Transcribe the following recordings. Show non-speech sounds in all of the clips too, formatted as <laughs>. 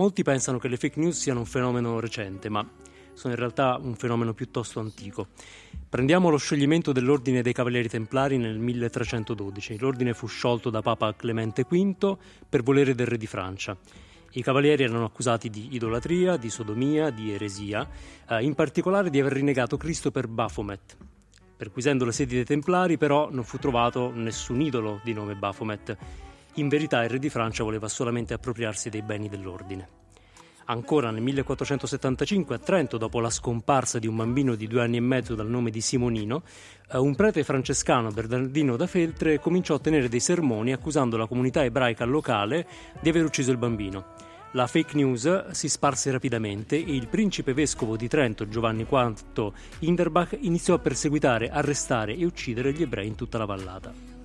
molti pensano che le fake news siano un fenomeno recente, ma sono in realtà un fenomeno piuttosto antico. Prendiamo lo scioglimento dell'Ordine dei Cavalieri Templari nel 1312. L'ordine fu sciolto da Papa Clemente V per volere del re di Francia. I cavalieri erano accusati di idolatria, di sodomia, di eresia, eh, in particolare di aver rinnegato Cristo per Baphomet. Perquisendo le sedi dei Templari, però, non fu trovato nessun idolo di nome Baphomet. In verità il re di Francia voleva solamente appropriarsi dei beni dell'ordine. Ancora nel 1475 a Trento, dopo la scomparsa di un bambino di due anni e mezzo dal nome di Simonino, eh, un prete francescano, Bernardino da Feltre, cominciò a tenere dei sermoni accusando la comunità ebraica locale di aver ucciso il bambino. La fake news si sparse rapidamente e il principe vescovo di Trento, Giovanni IV Hinderbach, iniziò a perseguitare, arrestare e uccidere gli ebrei in tutta la vallata.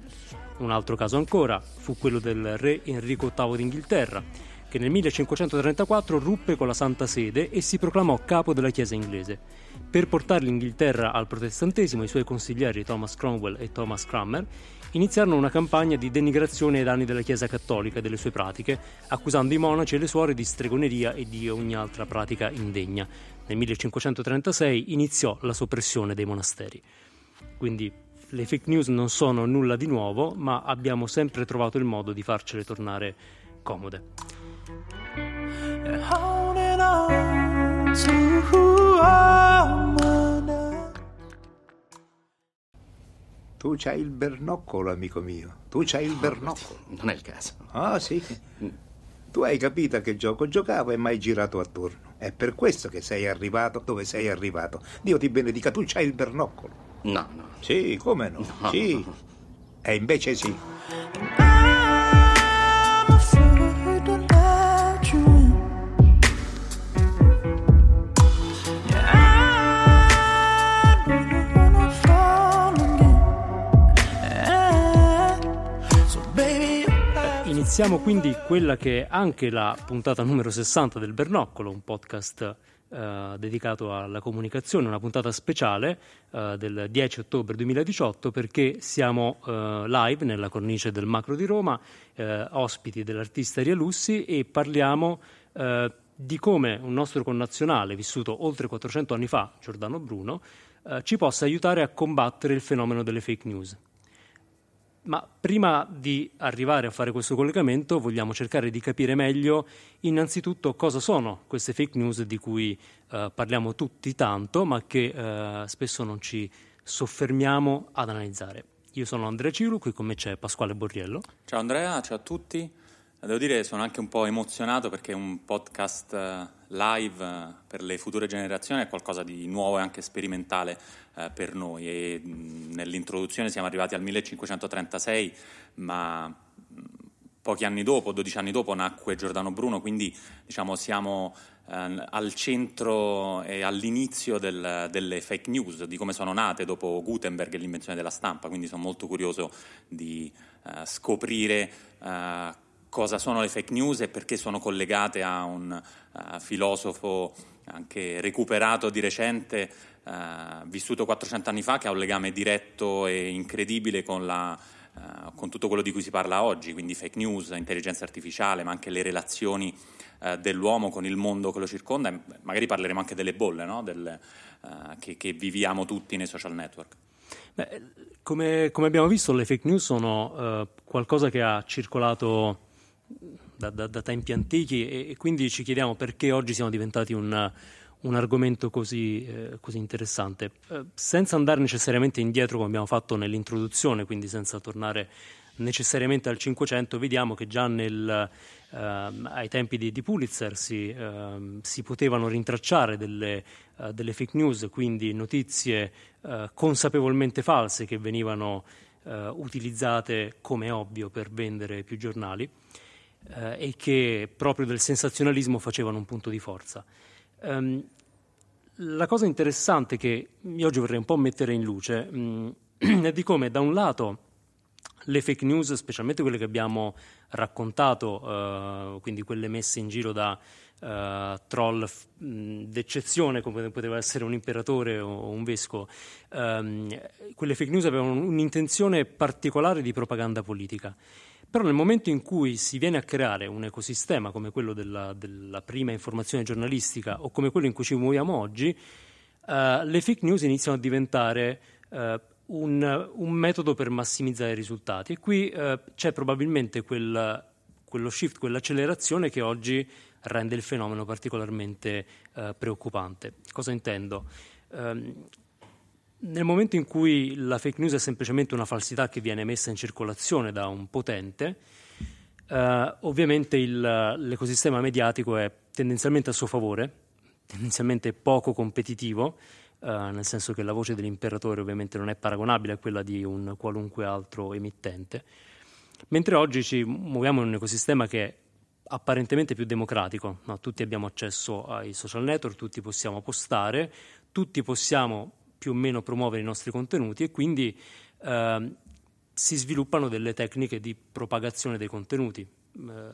Un altro caso ancora fu quello del re Enrico VIII d'Inghilterra, che nel 1534 ruppe con la Santa Sede e si proclamò capo della Chiesa inglese. Per portare l'Inghilterra al protestantesimo, i suoi consiglieri Thomas Cromwell e Thomas Cranmer iniziarono una campagna di denigrazione ai danni della Chiesa cattolica e delle sue pratiche, accusando i monaci e le suore di stregoneria e di ogni altra pratica indegna. Nel 1536 iniziò la soppressione dei monasteri. Quindi le fake news non sono nulla di nuovo, ma abbiamo sempre trovato il modo di farcele tornare comode. Tu c'hai il bernoccolo, amico mio. Tu c'hai il bernoccolo. Non è il caso. Ah, sì. Tu hai capito a che gioco giocavo e mai girato attorno. È per questo che sei arrivato dove sei arrivato. Dio ti benedica, tu c'hai il bernoccolo. No, no. Sì, come no? No. Sì. E invece sì. Iniziamo quindi quella che è anche la puntata numero 60 del Bernoccolo, un podcast eh, dedicato alla comunicazione, una puntata speciale eh, del 10 ottobre 2018 perché siamo eh, live nella cornice del Macro di Roma, eh, ospiti dell'artista Ria Lussi e parliamo eh, di come un nostro connazionale vissuto oltre 400 anni fa, Giordano Bruno, ci possa aiutare a combattere il fenomeno delle fake news. Ma prima di arrivare a fare questo collegamento vogliamo cercare di capire meglio innanzitutto cosa sono queste fake news di cui eh, parliamo tutti tanto, ma che eh, spesso non ci soffermiamo ad analizzare. Io sono Andrea Ciru, qui con me c'è Pasquale Borriello. Ciao Andrea, ciao a tutti. Devo dire sono anche un po' emozionato perché un podcast eh, live eh, per le future generazioni è qualcosa di nuovo e anche sperimentale eh, per noi. E nell'introduzione siamo arrivati al 1536 ma pochi anni dopo, 12 anni dopo nacque Giordano Bruno. Quindi diciamo siamo al centro e all'inizio del, delle fake news, di come sono nate dopo Gutenberg e l'invenzione della stampa. Quindi sono molto curioso di eh, scoprire eh, cosa sono le fake news e perché sono collegate a un uh, filosofo anche recuperato di recente, uh, vissuto 400 anni fa, che ha un legame diretto e incredibile con, la, uh, con, tutto quello di cui si parla oggi, quindi fake news, intelligenza artificiale, ma anche le relazioni dell'uomo con il mondo che lo circonda. Magari parleremo anche delle bolle no? Del, che, che viviamo tutti nei social network. Beh, come, come, abbiamo visto, le fake news sono qualcosa che ha circolato da, da, da tempi antichi e, e, quindi ci chiediamo perché oggi siamo diventati un, un argomento così, eh, così interessante. Eh, senza andare necessariamente indietro come abbiamo fatto nell'introduzione, quindi senza tornare necessariamente al Cinquecento, vediamo che già nel, eh, ai tempi di, di Pulitzer si, ehm, si, potevano rintracciare delle, eh, delle, fake news, quindi notizie eh, consapevolmente false che venivano eh, utilizzate come ovvio per vendere più giornali eh, e che proprio del sensazionalismo facevano un punto di forza. Um, la cosa interessante che io oggi vorrei un po' mettere in luce mh, <clears throat> è di come da un lato le fake news, specialmente quelle che abbiamo raccontato, uh, quindi quelle messe in giro da uh, troll f- d'eccezione come poteva essere un imperatore o un vescovo, um, quelle fake news avevano un'intenzione particolare di propaganda politica. Però nel momento in cui si viene a creare un ecosistema come quello della, della prima informazione giornalistica o come quello in cui ci muoviamo oggi, uh, le fake news iniziano a diventare uh, un, un, metodo per massimizzare i risultati. E qui uh, c'è probabilmente quel, quello shift, quell'accelerazione che oggi rende il fenomeno particolarmente preoccupante. Cosa intendo? Nel momento in cui la fake news è semplicemente una falsità che viene messa in circolazione da un potente, eh, ovviamente il, l'ecosistema mediatico è tendenzialmente a suo favore, tendenzialmente poco competitivo, eh, nel senso che la voce dell'imperatore ovviamente non è paragonabile a quella di un qualunque altro emittente, mentre oggi ci muoviamo in un ecosistema che è apparentemente più democratico, no? tutti abbiamo accesso ai social network, tutti possiamo postare, tutti possiamo più o meno promuovere i nostri contenuti e quindi eh, si sviluppano delle tecniche di propagazione dei contenuti. Eh,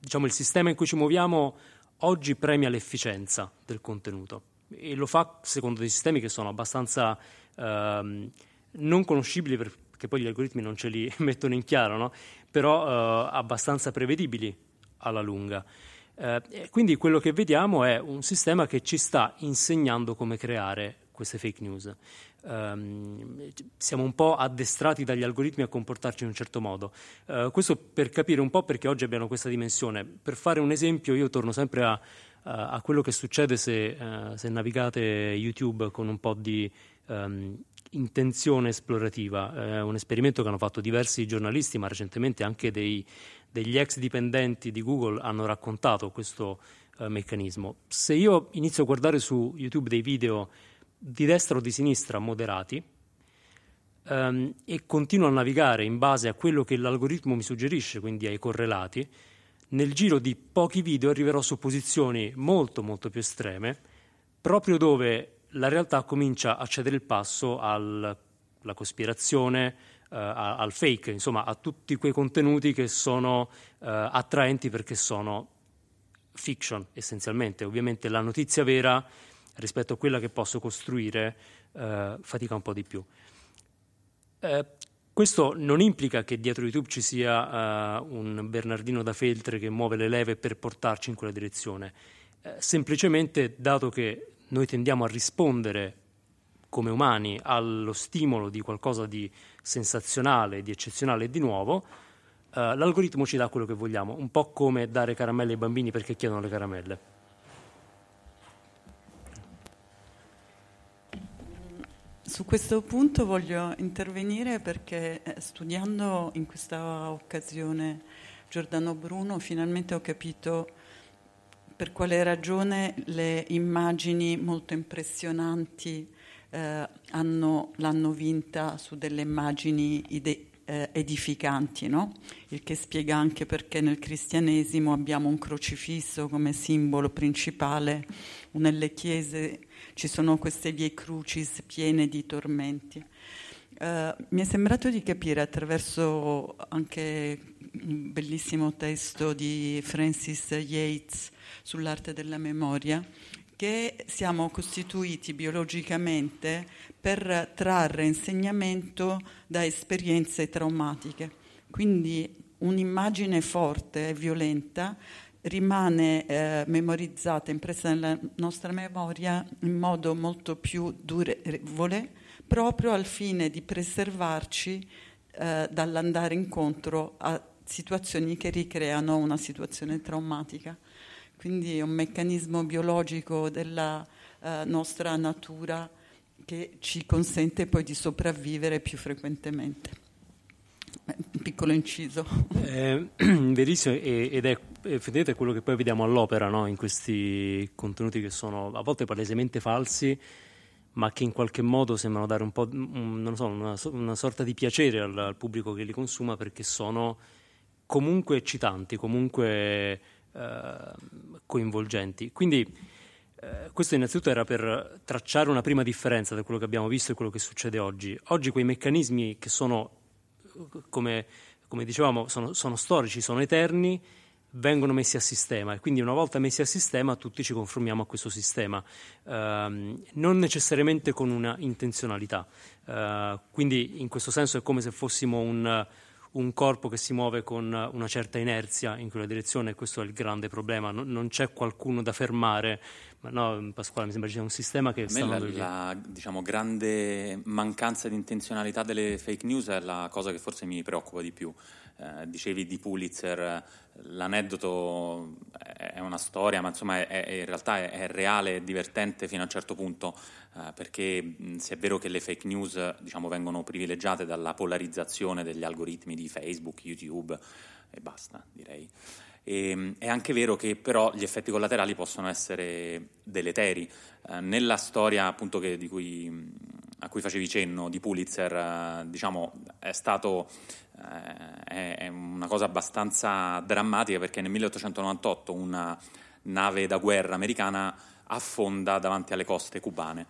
diciamo il sistema in cui ci muoviamo oggi premia l'efficienza del contenuto e lo fa secondo dei sistemi che sono abbastanza eh, non conoscibili perché poi gli algoritmi non ce li <laughs> mettono in chiaro, no? però eh, abbastanza prevedibili alla lunga. Eh, quindi quello che vediamo è un sistema che ci sta insegnando come creare queste fake news. Um, siamo un po' addestrati dagli algoritmi a comportarci in un certo modo. Uh, questo per capire un po' perché oggi abbiamo questa dimensione. Per fare un esempio, io torno sempre a, a, a quello che succede se, uh, se, navigate YouTube con un po' di um, intenzione esplorativa. È un esperimento che hanno fatto diversi giornalisti, ma recentemente anche dei, degli ex dipendenti di Google hanno raccontato questo uh, meccanismo. Se io inizio a guardare su YouTube dei video di destra o di sinistra moderati um, e continuo a navigare in base a quello che l'algoritmo mi suggerisce, quindi ai correlati, nel giro di pochi video arriverò su posizioni molto molto più estreme, proprio dove la realtà comincia a cedere il passo alla cospirazione, uh, al fake, insomma a tutti quei contenuti che sono uh, attraenti perché sono fiction essenzialmente. Ovviamente la notizia vera rispetto a quella che posso costruire eh, fatica un po' di più. Eh, questo non implica che dietro YouTube ci sia uh, un Bernardino da Feltre che muove le leve per portarci in quella direzione. Eh, semplicemente, dato che noi tendiamo a rispondere come umani allo stimolo di qualcosa di sensazionale, di eccezionale e di nuovo, uh, l'algoritmo ci dà quello che vogliamo, un po' come dare caramelle ai bambini perché chiedono le caramelle. Su questo punto voglio intervenire perché eh, studiando in questa occasione Giordano Bruno finalmente ho capito per quale ragione le immagini molto impressionanti eh, hanno, l'hanno vinta su delle immagini ide- eh, edificanti, no? il che spiega anche perché nel cristianesimo abbiamo un crocifisso come simbolo principale, nelle chiese ci sono queste vie crucis piene di tormenti. Uh, mi è sembrato di capire attraverso anche un bellissimo testo di Francis Yates sull'arte della memoria che siamo costituiti biologicamente per trarre insegnamento da esperienze traumatiche. Quindi un'immagine forte e violenta rimane eh, memorizzata, impressa nella nostra memoria in modo molto più durevole, proprio al fine di preservarci eh, dall'andare incontro a situazioni che ricreano una situazione traumatica. Quindi è un meccanismo biologico della eh, nostra natura che ci consente poi di sopravvivere più frequentemente. Un piccolo inciso. Eh, <clears throat> verissimo, ed è effettivamente quello che poi vediamo all'opera no? in questi contenuti che sono a volte palesemente falsi, ma che in qualche modo sembrano dare un po' un, so, una, una, sorta di piacere al, al, pubblico che li consuma perché sono comunque eccitanti, comunque eh, coinvolgenti. Quindi eh, questo innanzitutto era per tracciare una prima differenza tra quello che abbiamo visto e quello che succede oggi. Oggi quei meccanismi che sono, come, come dicevamo, sono, sono storici, sono eterni, vengono messi a sistema e quindi una volta messi a sistema tutti ci conformiamo a questo sistema, ehm, non necessariamente con una intenzionalità. Eh, quindi in questo senso è come se fossimo un, un, corpo che si muove con una certa inerzia in quella direzione e questo è il grande problema, non, non c'è qualcuno da fermare. Ma no, Pasquale, mi sembra ci sia un sistema che a sta la, la diciamo, grande mancanza di intenzionalità delle fake news è la cosa che forse mi preoccupa di più eh, dicevi di Pulitzer, l'aneddoto è una storia, ma insomma è, è, in realtà è, è, reale e divertente fino a un certo punto, eh, perché se è vero che le fake news diciamo, vengono privilegiate dalla polarizzazione degli algoritmi di Facebook, YouTube e basta, direi. E, è anche vero che però gli effetti collaterali possono essere deleteri. Eh, nella storia appunto che, cui, a cui facevi cenno di Pulitzer, eh, diciamo, è stato eh, è una cosa abbastanza drammatica perché nel 1898 una nave da guerra americana affonda davanti alle coste cubane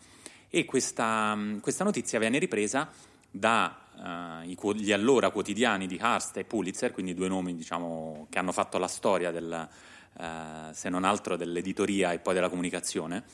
e questa, questa notizia viene ripresa dagli uh, allora quotidiani di Hearst e Pulitzer, quindi due nomi diciamo, che hanno fatto la storia del, uh, se non altro dell'editoria e poi della comunicazione.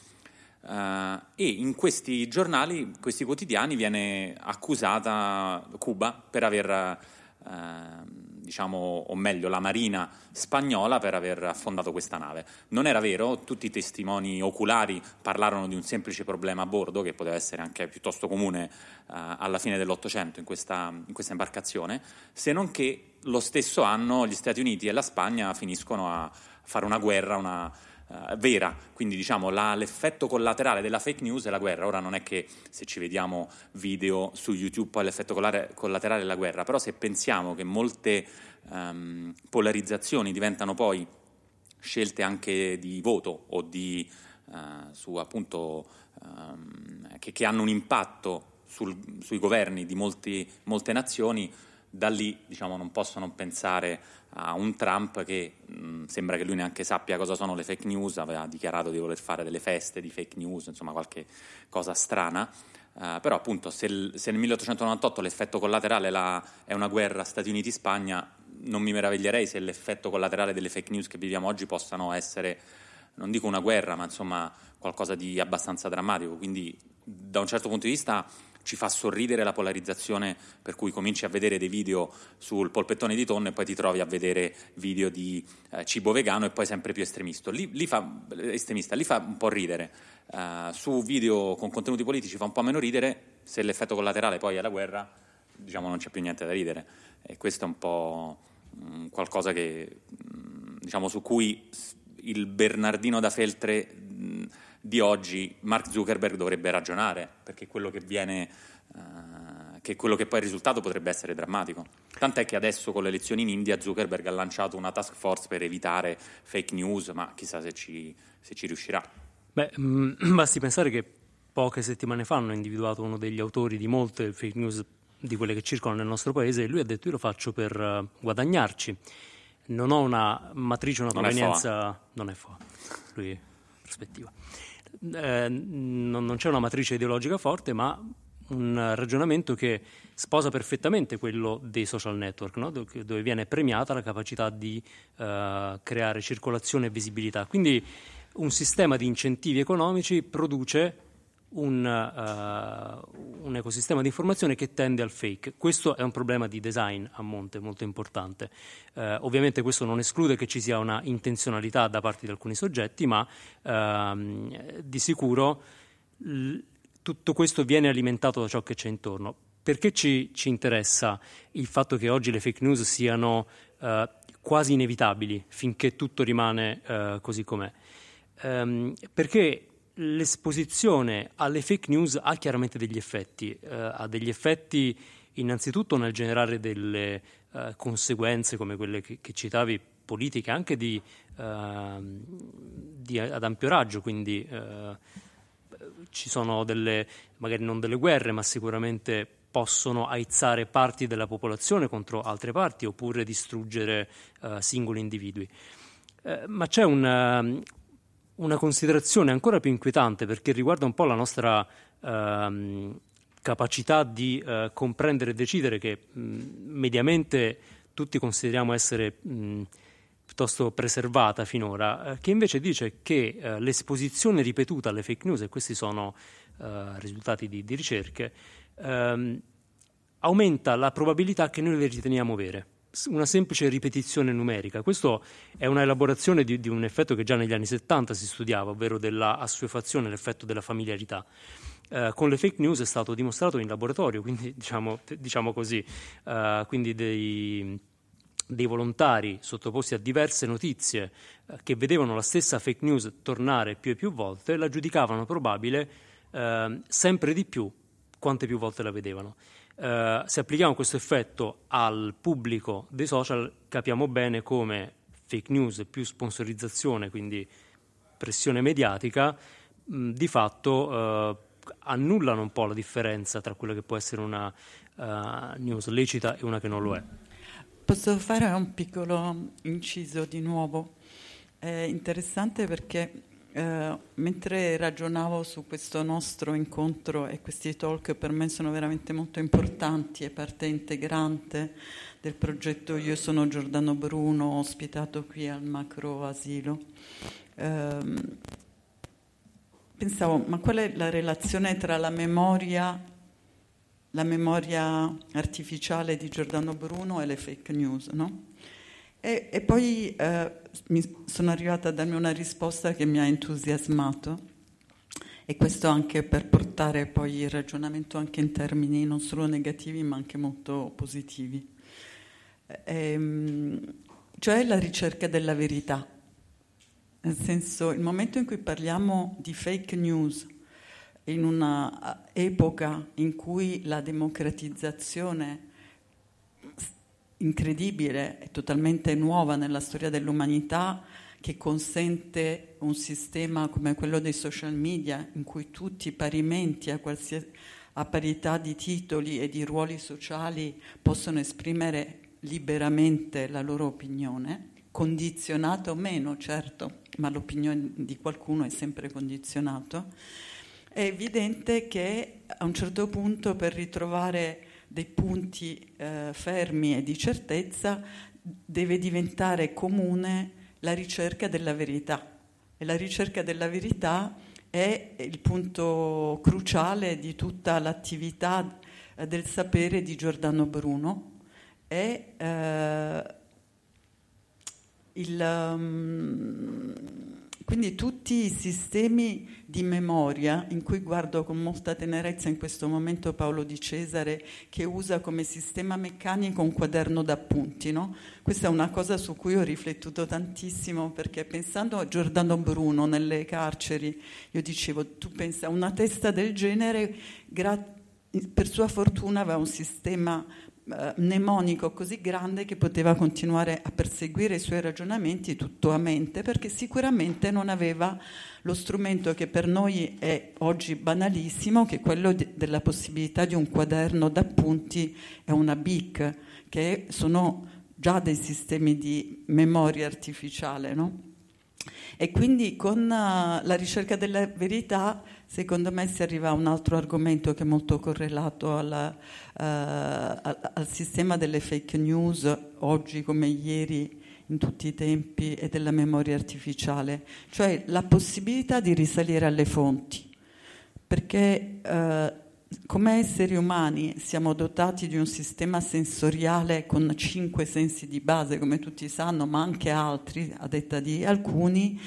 Uh, e in questi giornali, questi quotidiani, viene accusata Cuba per aver Ehm, diciamo, o meglio la marina spagnola per aver affondato questa nave. Non era vero, tutti i testimoni oculari parlarono di un semplice problema a bordo che poteva essere anche piuttosto comune uh, alla fine dell'Ottocento in questa, in questa imbarcazione, se non che lo stesso anno gli Stati Uniti e la Spagna finiscono a fare una guerra, una, uh, vera, quindi diciamo la, l'effetto collaterale della fake news è la guerra, ora non è che se ci vediamo video su YouTube poi l'effetto collaterale è la guerra, però se pensiamo che molte um, polarizzazioni diventano poi scelte anche di voto o di, uh, su appunto um, che, che, hanno un impatto sul, sui governi di molti, molte nazioni, da lì diciamo, non posso non pensare a un Trump che mh, sembra che lui neanche sappia cosa sono le fake news, aveva dichiarato di voler fare delle feste di fake news, insomma qualche cosa strana. Uh, però appunto se, il, se, nel 1898 l'effetto collaterale la, è una guerra Stati Uniti-Spagna, non mi meraviglierei se l'effetto collaterale delle fake news che viviamo oggi possano essere, non dico una guerra, ma insomma qualcosa di abbastanza drammatico. Quindi da un certo punto di vista ci fa sorridere la polarizzazione per cui cominci a vedere dei video sul polpettone di tonno e poi ti trovi a vedere video di eh, cibo vegano e poi sempre più estremista. Lì, lì, fa, estremista. lì fa un po' ridere. Uh, su video con contenuti politici fa un po' meno ridere, se l'effetto collaterale poi è la guerra, diciamo non c'è più niente da ridere. E questo è un po' mh, mm, qualcosa che, mh, mm, diciamo, su cui il Bernardino da Feltre... Mh, di oggi Mark Zuckerberg dovrebbe ragionare, perché quello che viene, uh, che quello che poi è il risultato potrebbe essere drammatico. Tant'è che adesso con le elezioni in India Zuckerberg ha lanciato una task force per evitare fake news, ma chissà se ci, se ci riuscirà. Beh, mh, mm, <clears throat> basti pensare che poche settimane fa hanno individuato uno degli autori di molte fake news di quelle che circolano nel nostro paese e lui ha detto io lo faccio per uh, guadagnarci. Non ho una matrice, una provenienza... Non è fa. Lui prospettiva eh, non, non c'è una matrice ideologica forte, ma un ragionamento che sposa perfettamente quello dei social network, no? dove viene premiata la capacità di uh, creare circolazione e visibilità. Quindi un sistema di incentivi economici produce un, uh, un, ecosistema di informazione che tende al fake. Questo è un problema di design a monte molto importante. Uh, ovviamente questo non esclude che ci sia una intenzionalità da parte di alcuni soggetti, ma uh, di sicuro l- tutto questo viene alimentato da ciò che c'è intorno. Perché ci, ci interessa il fatto che oggi le fake news siano eh, quasi inevitabili finché tutto rimane così com'è? Um, perché l'esposizione alle fake news ha chiaramente degli effetti, eh, ha degli effetti innanzitutto nel generare delle eh, conseguenze come quelle che, che, citavi, politiche anche di, eh, di, ad ampio raggio, quindi eh, ci sono delle, magari non delle guerre, ma sicuramente possono aizzare parti della popolazione contro altre parti oppure distruggere eh, singoli individui. Eh, ma c'è un, una considerazione ancora più inquietante perché riguarda un po' la nostra ehm, capacità di eh, comprendere e decidere che mh, mediamente tutti consideriamo essere mh, piuttosto preservata finora, eh, che invece dice che eh, l'esposizione ripetuta alle fake news, e questi sono eh, risultati di, di ricerche, ehm, aumenta la probabilità che noi le riteniamo vere. Una semplice ripetizione numerica. Questa è una elaborazione di, di, un effetto che già negli anni 70 si studiava, ovvero dell'assuefazione, l'effetto della familiarità. Eh, con le fake news è stato dimostrato in laboratorio, quindi <laughs> diciamo, diciamo così, eh, quindi dei, dei, volontari sottoposti a diverse notizie eh, che vedevano la stessa fake news tornare più e più volte, la giudicavano probabile eh, sempre di più quante più volte la vedevano. Uh, se applichiamo questo effetto al pubblico dei social, capiamo bene come fake news più sponsorizzazione, quindi pressione mediatica, mh, di fatto uh, annullano un po' la differenza tra quella che può essere una uh, news lecita e una che non lo è. Posso fare un piccolo inciso di nuovo? È interessante perché eh, mentre ragionavo su questo nostro incontro e questi talk per me sono veramente molto importanti, è parte integrante del progetto Io sono Giordano Bruno, ospitato qui al macro asilo. Eh, pensavo, ma qual è la relazione tra la memoria, la memoria artificiale di Giordano Bruno e le fake news, no? E, e poi eh, mi sono arrivata a darmi una risposta che mi ha entusiasmato e questo anche per portare poi il ragionamento anche in termini non solo negativi ma anche molto positivi. Ehm, cioè la ricerca della verità. Nel senso, il momento in cui parliamo di fake news, in un'epoca in cui la democratizzazione incredibile e totalmente nuova nella storia dell'umanità che consente un sistema come quello dei social media in cui tutti parimenti a, a parità di titoli e di ruoli sociali possono esprimere liberamente la loro opinione, condizionata o meno, certo, ma l'opinione di qualcuno è sempre condizionato, è evidente che a un certo punto per ritrovare dei punti eh, fermi e di certezza, deve diventare comune la ricerca della verità. E la ricerca della verità è il punto cruciale di tutta l'attività eh, del sapere di Giordano Bruno. È eh, il, um, quindi tutti i sistemi di memoria in cui guardo con molta tenerezza in questo momento Paolo di Cesare che usa come sistema meccanico un quaderno d'appunti. No? Questa è una cosa su cui ho riflettuto tantissimo perché pensando a Giordano Bruno nelle carceri, io dicevo, tu pensa, una testa del genere, gra- per sua fortuna aveva un sistema eh, mnemonico così grande che poteva continuare a perseguire i suoi ragionamenti tutto a mente, perché sicuramente non aveva lo strumento che per noi è oggi banalissimo, che è quello de- della possibilità di un quaderno d'appunti e una BIC, che sono già dei sistemi di memoria artificiale. No? E quindi con uh, la ricerca della verità, secondo me, si arriva a un altro argomento che è molto correlato alla, uh, al, sistema delle fake news, oggi come ieri, in tutti i tempi, e della memoria artificiale, cioè la possibilità di risalire alle fonti. Perché uh, come esseri umani siamo dotati di un sistema sensoriale con cinque sensi di base, come tutti sanno, ma anche altri, a detta di alcuni,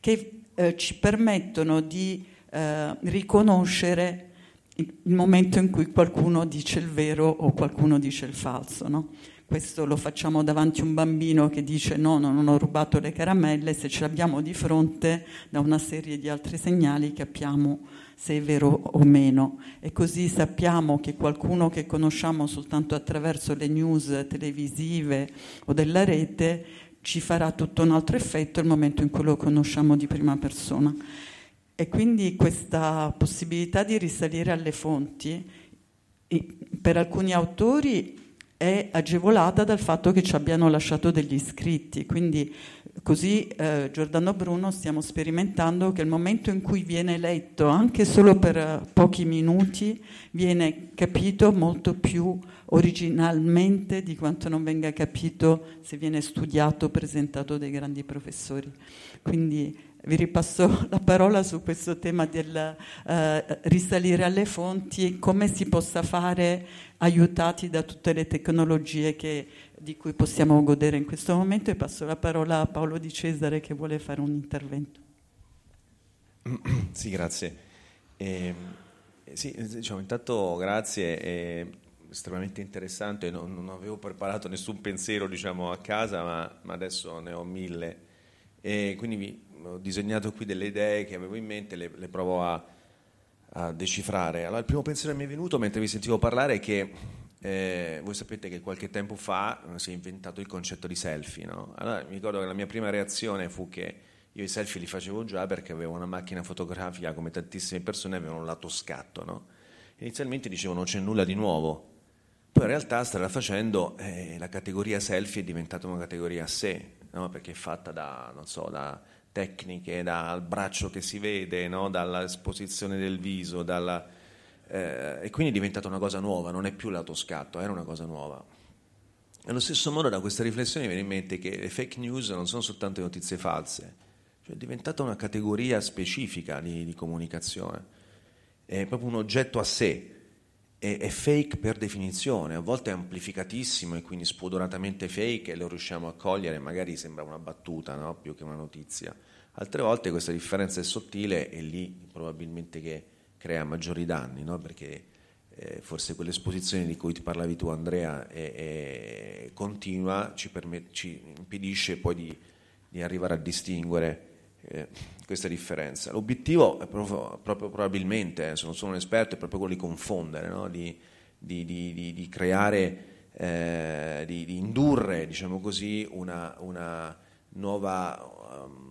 che eh, ci permettono di eh, riconoscere il momento in cui qualcuno dice il vero o qualcuno dice il falso. No? Questo lo facciamo davanti a un bambino che dice no, non ho rubato le caramelle, se ce l'abbiamo di fronte da una serie di altri segnali capiamo se è vero o meno. E così sappiamo che qualcuno che conosciamo soltanto attraverso le news televisive o della rete ci farà tutto un altro effetto nel momento in cui lo conosciamo di prima persona. E quindi questa possibilità di risalire alle fonti, per alcuni autori è agevolata dal fatto che ci abbiano lasciato degli iscritti. Quindi così eh, Giordano Bruno stiamo sperimentando che il momento in cui viene letto, anche solo per uh, pochi minuti, viene capito molto più originalmente di quanto non venga capito se viene studiato, presentato dai grandi professori. Quindi vi ripasso la parola su questo tema del uh, risalire alle fonti, come si possa fare aiutati da tutte le tecnologie che, di cui possiamo godere in questo momento e passo la parola a Paolo Di Cesare che vuole fare un intervento. <clears throat> Sì, grazie. Eh, sì, diciamo, intanto grazie, è estremamente interessante, non, non avevo preparato nessun pensiero diciamo, a casa, ma, ma adesso ne ho mille. E quindi vi, ho disegnato qui delle idee che avevo in mente, le, le provo a, a, decifrare. Allora, il primo pensiero che mi è venuto mentre vi sentivo parlare è che eh, voi sapete che qualche tempo fa eh, si è inventato il concetto di selfie. No? Allora, mi ricordo che la mia prima reazione fu che io i selfie li facevo già perché avevo una macchina fotografica come tantissime persone avevano un lato scatto. No? Inizialmente dicevo non c'è nulla di nuovo, poi in realtà strada facendo eh, la categoria selfie è diventata una categoria a sé, no? perché è fatta da, so, da tecniche, dal braccio che si vede, no? dall'esposizione del viso, dalla, eh, e quindi è diventata una cosa nuova, non è più l'autoscatto, era una cosa nuova. Allo stesso modo da questa riflessione viene in mente che le fake news non sono soltanto notizie false, cioè è diventata una categoria specifica di, di comunicazione, è proprio un oggetto a sé, è, è, fake per definizione, a volte è amplificatissimo e quindi spudoratamente fake e lo riusciamo a cogliere, magari sembra una battuta no? più che una notizia. Altre volte questa differenza è sottile e lì probabilmente che crea maggiori danni, no? perché eh, forse quell'esposizione di cui ti parlavi tu Andrea è, è continua, ci, permet- ci, impedisce poi di, di arrivare a distinguere eh, questa differenza. L'obiettivo è proprio, proprio probabilmente, eh, se non sono un esperto, è proprio quello di confondere, no? di, di, di, di, creare, eh, di, indurre diciamo così, una, una nuova um,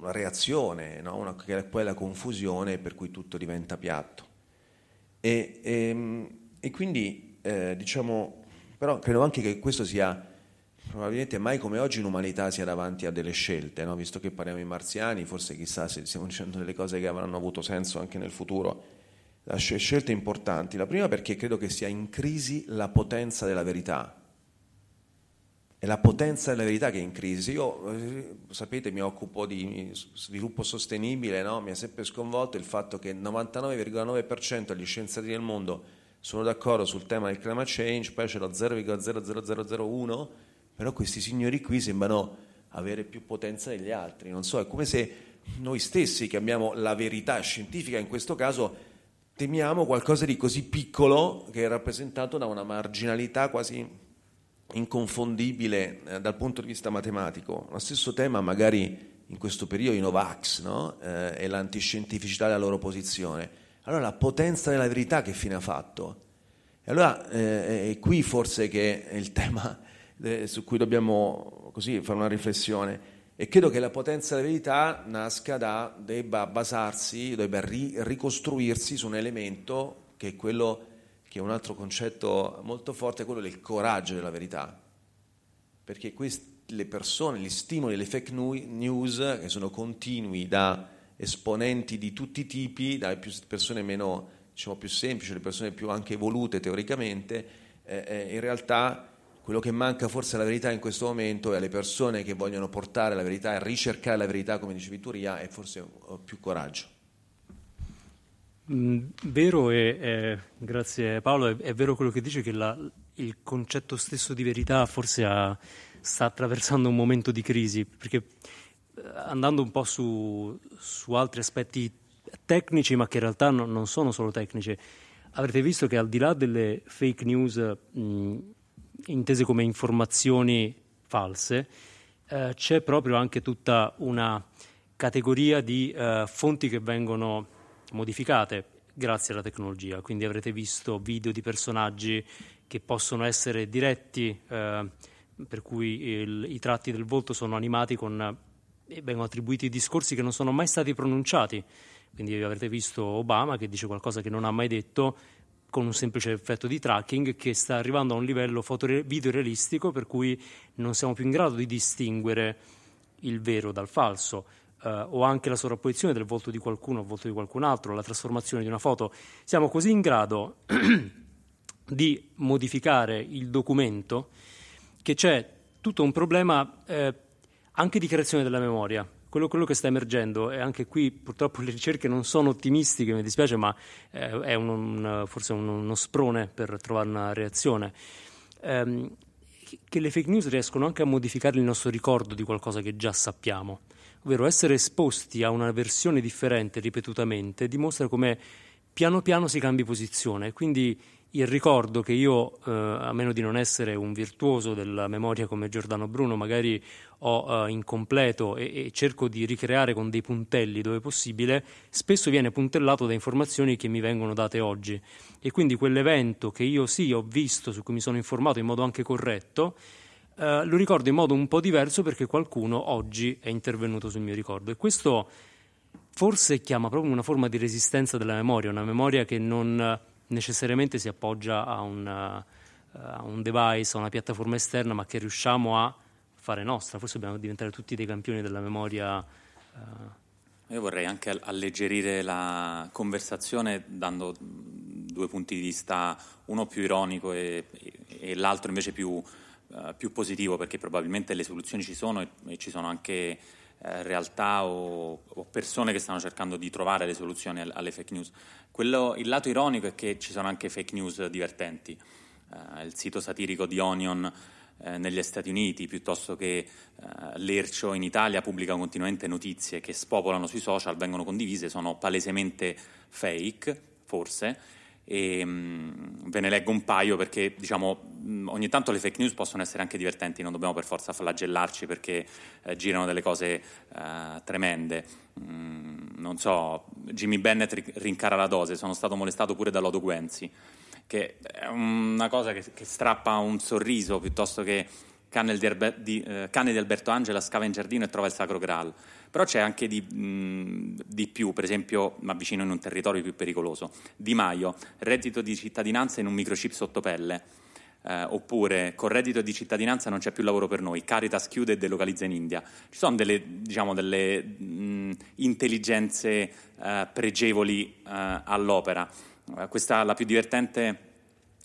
una reazione, no? una, che è poi la confusione per cui tutto diventa piatto. E, e, ehm, e quindi eh, diciamo, però credo anche che questo sia probabilmente mai come oggi l'umanità sia davanti a delle scelte, no? visto che parliamo di marziani, forse chissà se stiamo dicendo delle cose che avranno avuto senso anche nel futuro. Scelte importanti. La prima perché credo che sia in crisi la potenza della verità. È la potenza della verità che è in crisi. Io, eh, sapete, mi occupo di sviluppo sostenibile, no? mi ha sempre sconvolto il fatto che il 99,9% degli scienziati del mondo sono d'accordo sul tema del climate change, poi c'è lo 0,00001 però questi signori qui sembrano avere più potenza degli altri, non so, è come se noi stessi che abbiamo la verità scientifica in questo caso temiamo qualcosa di così piccolo che è rappresentato da una marginalità quasi inconfondibile eh, dal punto di vista matematico. Lo stesso tema magari in questo periodo i Novax no? eh, e l'antiscientificità della loro posizione. Allora la potenza della verità che fine ha fatto? E allora eh, è qui forse che il <laughs> tema su cui dobbiamo così fare una riflessione. E credo che la potenza della verità nasca da, debba basarsi, debba ri, ricostruirsi su un elemento che è quello che è un altro concetto molto forte, quello del coraggio della verità. Perché queste, le persone, gli stimoli, le fake news, che sono continui da esponenti di tutti i tipi, dalle persone meno, diciamo, più semplici, le persone più anche evolute teoricamente, eh, eh, in realtà quello che manca forse alla verità in questo momento e alle persone che vogliono portare la verità e ricercare la verità, come dicevi tu Ria, è forse più coraggio. Mm, vero e grazie Paolo, è, è, vero quello che dice che la, il concetto stesso di verità forse ha, sta attraversando un momento di crisi, perché eh, andando un po' su, su, altri aspetti tecnici, ma che in realtà non, non, sono solo tecnici, avrete visto che al di là delle fake news mh, mm, intese come informazioni false, eh, c'è proprio anche tutta una categoria di eh, fonti che vengono modificate grazie alla tecnologia. Quindi avrete visto video di personaggi che possono essere diretti, eh, per cui il, i tratti del volto sono animati con, e vengono attribuiti discorsi che non sono mai stati pronunciati. Quindi avrete visto Obama che dice qualcosa che non ha mai detto con un semplice effetto di tracking che sta arrivando a un livello video-realistico per cui non siamo più in grado di distinguere il vero dal falso. Uh, o anche la sovrapposizione del volto di qualcuno al volto di qualcun altro, la trasformazione di una foto. Siamo così in grado <clears throat> di modificare il documento che c'è tutto un problema eh, anche di creazione della memoria. Quello, quello, che sta emergendo, e anche qui purtroppo <laughs> le ricerche non sono ottimistiche, mi dispiace, ma eh, è un, un, forse un, uno sprone per trovare una reazione, ehm, che le fake news riescono anche a modificare il nostro ricordo di qualcosa che già sappiamo, ovvero essere esposti a una versione differente ripetutamente dimostra come piano piano si cambi posizione, quindi il ricordo che io, eh, a meno di non essere un virtuoso della memoria come Giordano Bruno, magari ho eh, incompleto e, e, cerco di ricreare con dei puntelli dove possibile, spesso viene puntellato da informazioni che mi vengono date oggi. E quindi quell'evento che io sì ho visto, su cui mi sono informato in modo anche corretto, eh, lo ricordo in modo un po' diverso perché qualcuno oggi è intervenuto sul mio ricordo. E questo forse chiama proprio una forma di resistenza della memoria, una memoria che non necessariamente si appoggia a un, uh, a un device, a una piattaforma esterna, ma che riusciamo a fare nostra. Forse dobbiamo diventare tutti dei campioni della memoria. Uh. Io vorrei anche alleggerire la conversazione dando due punti di vista, uno più ironico e, e l'altro invece più, uh, più, positivo, perché probabilmente le soluzioni ci sono e, e ci sono anche eh, realtà o, o, persone che stanno cercando di trovare le soluzioni alle fake news. Quello, il lato ironico è che ci sono anche fake news divertenti. Eh, il sito satirico di Onion eh, negli Stati Uniti, piuttosto che eh, l'Ercio in Italia, pubblica continuamente notizie che spopolano sui social, vengono condivise, sono palesemente fake, forse, e mh, mm, ve ne leggo un paio perché diciamo, mh, mm, ogni tanto le fake news possono essere anche divertenti, non dobbiamo per forza flagellarci perché eh, girano delle cose eh, tremende. Mm, non so, Jimmy Bennett rincara la dose, sono stato molestato pure da Lodo Guenzi, che è una cosa che, che strappa un sorriso piuttosto che cane di, Erbe- di, eh, cane di Alberto Angela scava in giardino e trova il sacro Graal. Però c'è anche di, mh, di più, per esempio, ma vicino in un territorio più pericoloso. Di Maio, reddito di cittadinanza in un microchip sotto pelle. Eh, oppure con reddito di cittadinanza non c'è più lavoro per noi, Caritas chiude e delocalizza in India. Ci sono delle, diciamo, delle mh, intelligenze eh, pregevoli eh, all'opera. Eh, questa la più divertente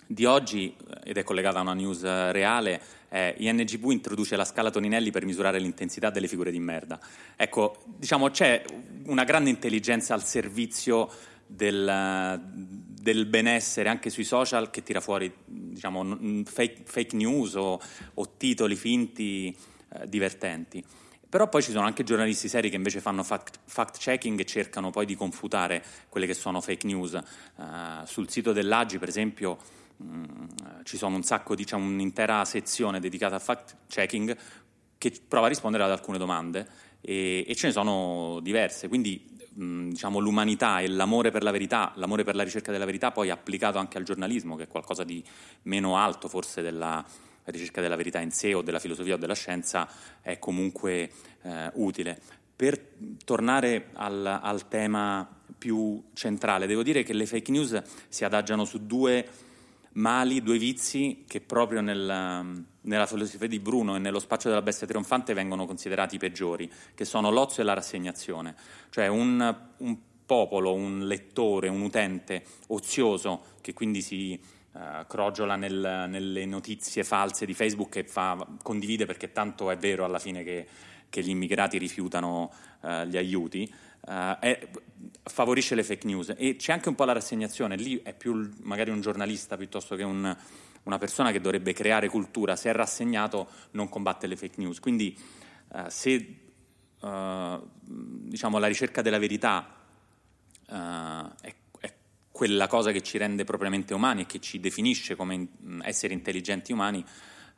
di oggi, ed è collegata a una news reale, è INGV introduce la scala Toninelli per misurare l'intensità delle figure di merda. Ecco, diciamo, c'è una grande intelligenza al servizio del, del benessere anche sui social che tira fuori diciamo, fake, fake news o, o, titoli finti eh, divertenti. Però poi ci sono anche giornalisti seri che invece fanno fact, fact checking e cercano poi di confutare quelle che sono fake news. Uh, sul sito dell'Agi, per esempio, Mm, ci sono un sacco, diciamo, un'intera sezione dedicata a fact checking che prova a rispondere ad alcune domande e, e ce ne sono diverse, quindi mm, diciamo, l'umanità e l'amore per la verità, l'amore per la ricerca della verità poi applicato anche al giornalismo, che è qualcosa di meno alto forse della ricerca della verità in sé o della filosofia o della scienza, è comunque eh, utile. Per tornare al, al tema più centrale, devo dire che le fake news si adagiano su due mali, due vizi che proprio nel, nella filosofia di Bruno e nello spazio della bestia trionfante vengono considerati i peggiori, che sono l'ozio e la rassegnazione. Cioè un, un popolo, un lettore, un utente ozioso che quindi si uh, crogiola nel, nelle notizie false di Facebook e fa, condivide perché tanto è vero alla fine che, che gli immigrati rifiutano uh, gli aiuti, uh, è, favorisce le fake news. E c'è anche un po' la rassegnazione, lì è più magari un giornalista piuttosto che un, una persona che dovrebbe creare cultura, se è rassegnato non combatte le fake news, quindi uh, se uh, diciamo, la ricerca della verità è, è, quella cosa che ci rende propriamente umani e che ci definisce come in, esseri intelligenti umani,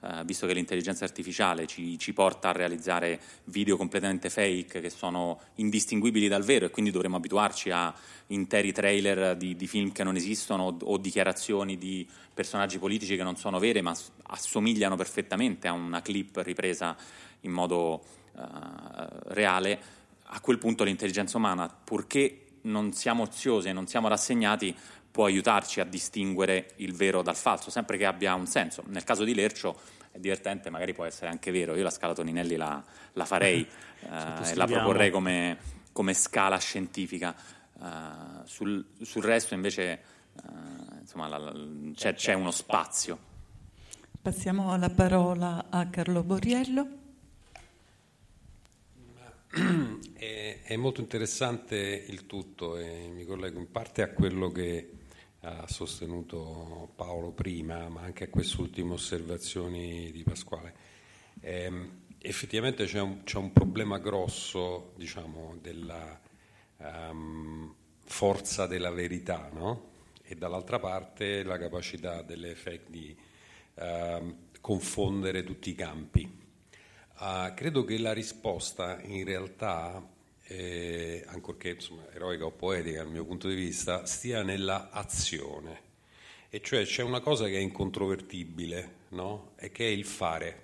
eh, visto che l'intelligenza artificiale ci, ci, porta a realizzare video completamente fake che sono indistinguibili dal vero e quindi dovremmo abituarci a interi trailer di, di film che non esistono o, o, dichiarazioni di personaggi politici che non sono vere ma assomigliano perfettamente a una clip ripresa in modo uh, reale, a quel punto l'intelligenza umana, purché non siamo oziosi e non siamo rassegnati, può aiutarci a distinguere il vero dal falso, sempre che abbia un senso. Nel caso di Lercio è divertente, magari può essere anche vero. Io la scala Toninelli la, la farei <laughs> eh, e la proporrei come, come scala scientifica. Uh, sul, sul, resto invece uh, insomma, la, la, c'è, c'è uno spazio. Passiamo la parola a Carlo Boriello. <clears throat> È, è, molto interessante il tutto e mi collego in parte a quello che ha sostenuto Paolo prima, ma anche a queste ultime osservazioni di Pasquale. Eh, effettivamente c'è un, c'è un, problema grosso diciamo, della um, forza della verità, no? e dall'altra parte la capacità delle fake di uh, confondere tutti i campi. Uh, credo che la risposta in realtà eh, ancorché insomma, eroica o poetica dal mio punto di vista, stia nella azione. E cioè c'è una cosa che è incontrovertibile, no? E che è il fare.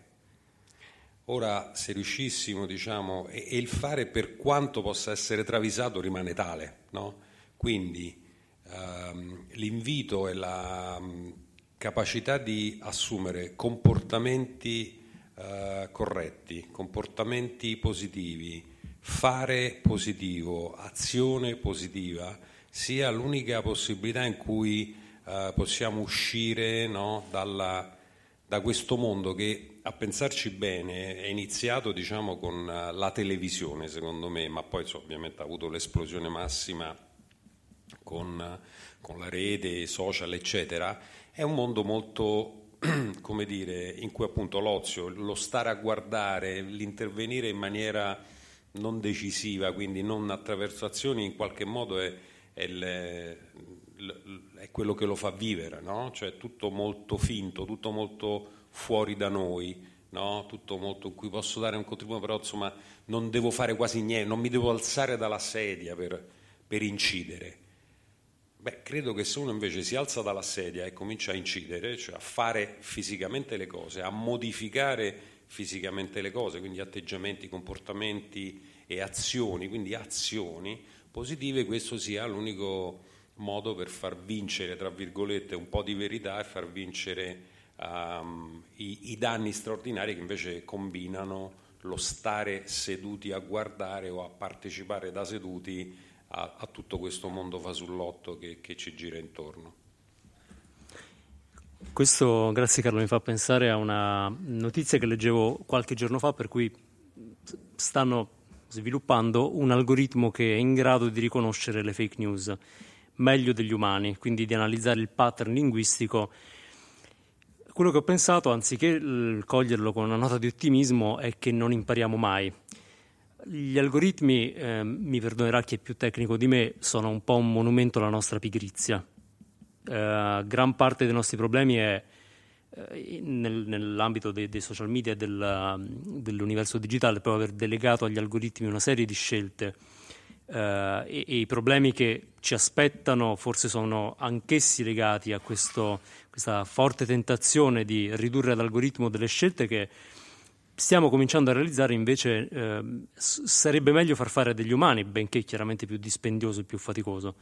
Ora, se riuscissimo, diciamo, e, e il fare per quanto possa essere travisato rimane tale, no? Quindi ehm, l'invito e la um, capacità di assumere comportamenti eh, corretti, comportamenti positivi, fare positivo, azione positiva, sia l'unica possibilità in cui eh, possiamo uscire no, dalla, da questo mondo che a pensarci bene è iniziato diciamo, con uh, la televisione secondo me, ma poi so, ovviamente ha avuto l'esplosione massima con, con, la rete, i social eccetera, è un mondo molto <clears throat> come dire, in cui appunto l'ozio, lo stare a guardare, l'intervenire in maniera non decisiva, quindi non attraverso azioni, in qualche modo è, è, il, è quello che lo fa vivere, no? cioè tutto molto finto, tutto molto fuori da noi, no? tutto molto in cui posso dare un contributo, però insomma non devo fare quasi niente, non mi devo alzare dalla sedia per, per incidere. Beh, credo che se uno invece si alza dalla sedia e comincia a incidere, cioè a fare fisicamente le cose, a modificare fisicamente le cose, quindi atteggiamenti, comportamenti e azioni, quindi azioni positive, questo sia l'unico modo per far vincere, tra virgolette, un po' di verità e far vincere um, i, i danni straordinari che invece combinano lo stare seduti a guardare o a partecipare da seduti a, a tutto questo mondo fasullotto che, che ci gira intorno. Questo, grazie Carlo, mi fa pensare a una notizia che leggevo qualche giorno fa per cui stanno sviluppando un algoritmo che è in grado di riconoscere le fake news meglio degli umani, quindi di analizzare il pattern linguistico. Quello che ho pensato, anziché coglierlo con una nota di ottimismo, è che non impariamo mai. Gli algoritmi, eh, mi perdonerà chi è più tecnico di me, sono un po' un monumento alla nostra pigrizia eh, gran parte dei nostri problemi è eh, nel, nell'ambito dei, dei, social media e del, dell'universo digitale, proprio aver delegato agli algoritmi una serie di scelte Uh, e, e, i problemi che ci aspettano forse sono anch'essi legati a questo, questa forte tentazione di ridurre all'algoritmo delle scelte che stiamo cominciando a realizzare invece uh, sarebbe meglio far fare a degli umani, benché chiaramente più dispendioso e più faticoso.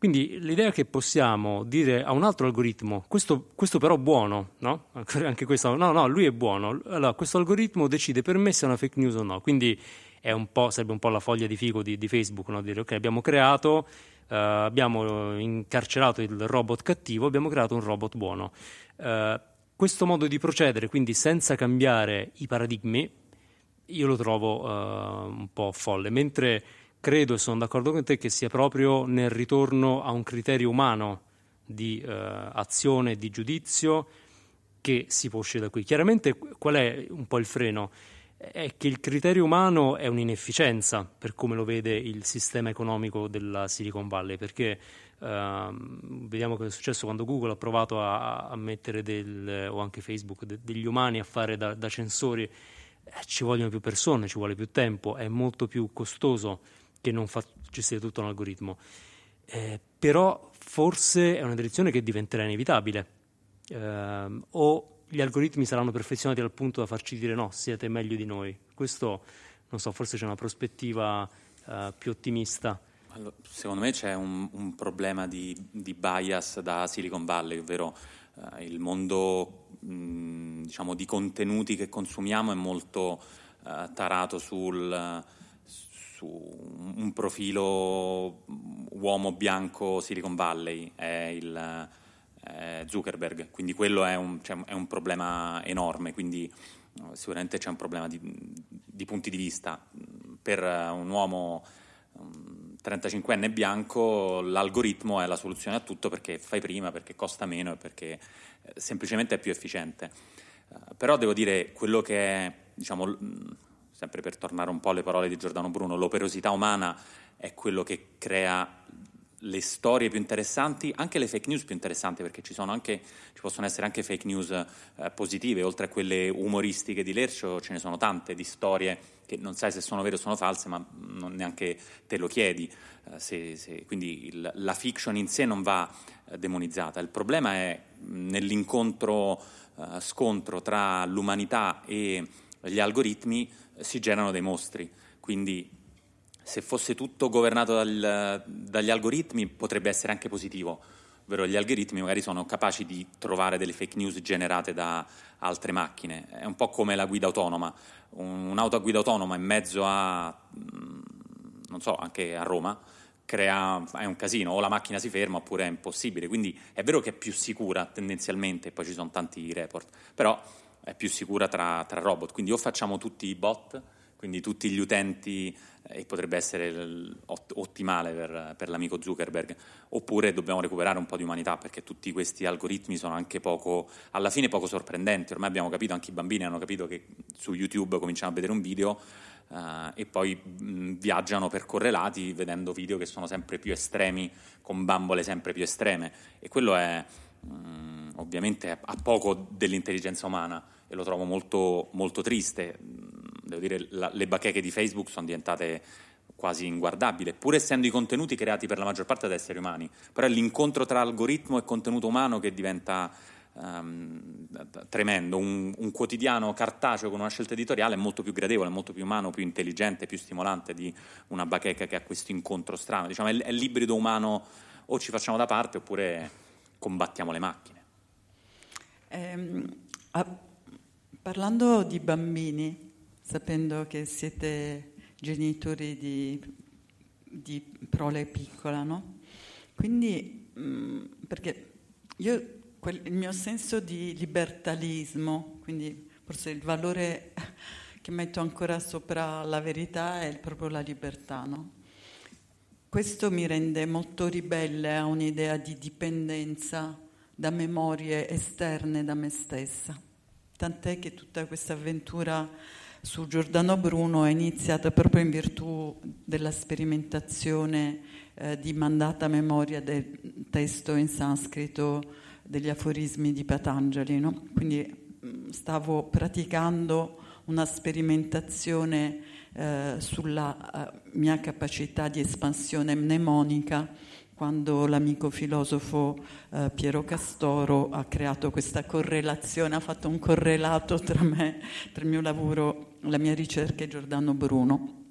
Quindi l'idea è che possiamo dire a un altro algoritmo, questo, questo però buono, no? <laughs> Anche questo, no, no, lui è buono, allora questo algoritmo decide per me se è una fake news o no, quindi un sarebbe un po' la foglia di figo di, di Facebook, no? dire ok abbiamo creato, uh, abbiamo incarcerato il robot cattivo, abbiamo creato un robot buono. Uh, questo modo di procedere, quindi senza cambiare i paradigmi, io lo trovo uh, un po' folle, mentre credo e sono d'accordo con te che sia proprio nel ritorno a un criterio umano di eh, azione e di giudizio che si può uscire da qui. Chiaramente qual è un po' il freno? È che il criterio umano è un'inefficienza per come lo vede il sistema economico della Silicon Valley, perché ehm, vediamo cosa è successo quando Google ha provato a, a mettere del, o anche Facebook de, degli umani a fare da, da censori, eh, ci vogliono più persone, ci vuole più tempo, è molto più costoso che non fa gestire tutto un algoritmo. Eh, però forse è una direzione che diventerà inevitabile. Eh, o gli algoritmi saranno perfezionati al punto da farci dire no, siete meglio di noi. Questo, non so, forse c'è una prospettiva eh, più ottimista Allora, secondo me c'è un, un problema di, di, bias da Silicon Valley, ovvero eh, il mondo mh, diciamo, di contenuti che consumiamo è molto eh, tarato sul, su un profilo uomo bianco Silicon Valley, è il è Zuckerberg, quindi quello è un, cioè, è un problema enorme, quindi sicuramente c'è un problema di, di punti di vista. Per un uomo 35enne bianco l'algoritmo è la soluzione a tutto perché fai prima, perché costa meno e perché eh, semplicemente è più efficiente. Uh, però devo dire quello che è, diciamo, sempre per tornare un po' alle parole di Giordano Bruno, l'operosità umana è quello che crea le storie più interessanti, anche le fake news più interessanti, perché ci, anche, ci possono essere anche fake news eh, positive, oltre a quelle umoristiche di Lercio, ce ne sono tante di storie che non sai se sono vere o sono false, ma non neanche te lo chiedi. Eh, se, se, quindi il, la fiction in sé non va eh, demonizzata. Il problema è nell'incontro eh, scontro tra l'umanità e gli algoritmi si generano dei mostri. Quindi se fosse tutto governato dal, dagli algoritmi potrebbe essere anche positivo, ovvero gli algoritmi magari sono capaci di trovare delle fake news generate da altre macchine. È un po' come la guida autonoma. Un'auto a guida autonoma in mezzo a, mm, non so, anche a Roma, crea, è un casino, o la macchina si ferma oppure è impossibile. Quindi è vero che è più sicura tendenzialmente, poi ci sono tanti report, però è più sicura tra, tra robot. Quindi o facciamo tutti i bot, quindi tutti gli utenti e potrebbe essere ottimale per, per, l'amico Zuckerberg, oppure dobbiamo recuperare un po' di umanità perché tutti questi algoritmi sono anche poco, alla fine poco sorprendenti, ormai abbiamo capito, anche i bambini hanno capito che su YouTube cominciano a vedere un video uh, e poi mh, viaggiano per correlati vedendo video che sono sempre più estremi, con bambole sempre più estreme e quello è mh, ovviamente a poco dell'intelligenza umana e lo trovo molto, molto triste devo dire, la, le bacheche di Facebook sono diventate quasi inguardabili, pur essendo i contenuti creati per la maggior parte da esseri umani, però è l'incontro tra algoritmo e contenuto umano che diventa um, tremendo. Un, un, quotidiano cartaceo con una scelta editoriale è molto più gradevole, molto più umano, più intelligente, più stimolante di una bacheca che ha questo incontro strano. Diciamo, è, è l'ibrido umano o ci facciamo da parte oppure combattiamo le macchine. Eh, ah, parlando di bambini, sapendo che siete genitori di, di prole piccola, no? Quindi, mh, mm, perché io, quel, il mio senso di libertalismo, quindi forse il valore <laughs> che metto ancora sopra la verità è proprio la libertà, no? Questo mi rende molto ribelle a un'idea di dipendenza da memorie esterne da me stessa. Tant'è che tutta questa avventura su Giordano Bruno è iniziata proprio in virtù della sperimentazione eh, di mandata memoria del testo in sanscrito degli aforismi di Patanjali. No? Quindi mm, stavo praticando una sperimentazione eh, sulla uh, mia capacità di espansione mnemonica quando l'amico filosofo eh, Piero Castoro ha creato questa correlazione, ha fatto un correlato tra me, tra il mio lavoro, la mia ricerca e Giordano Bruno.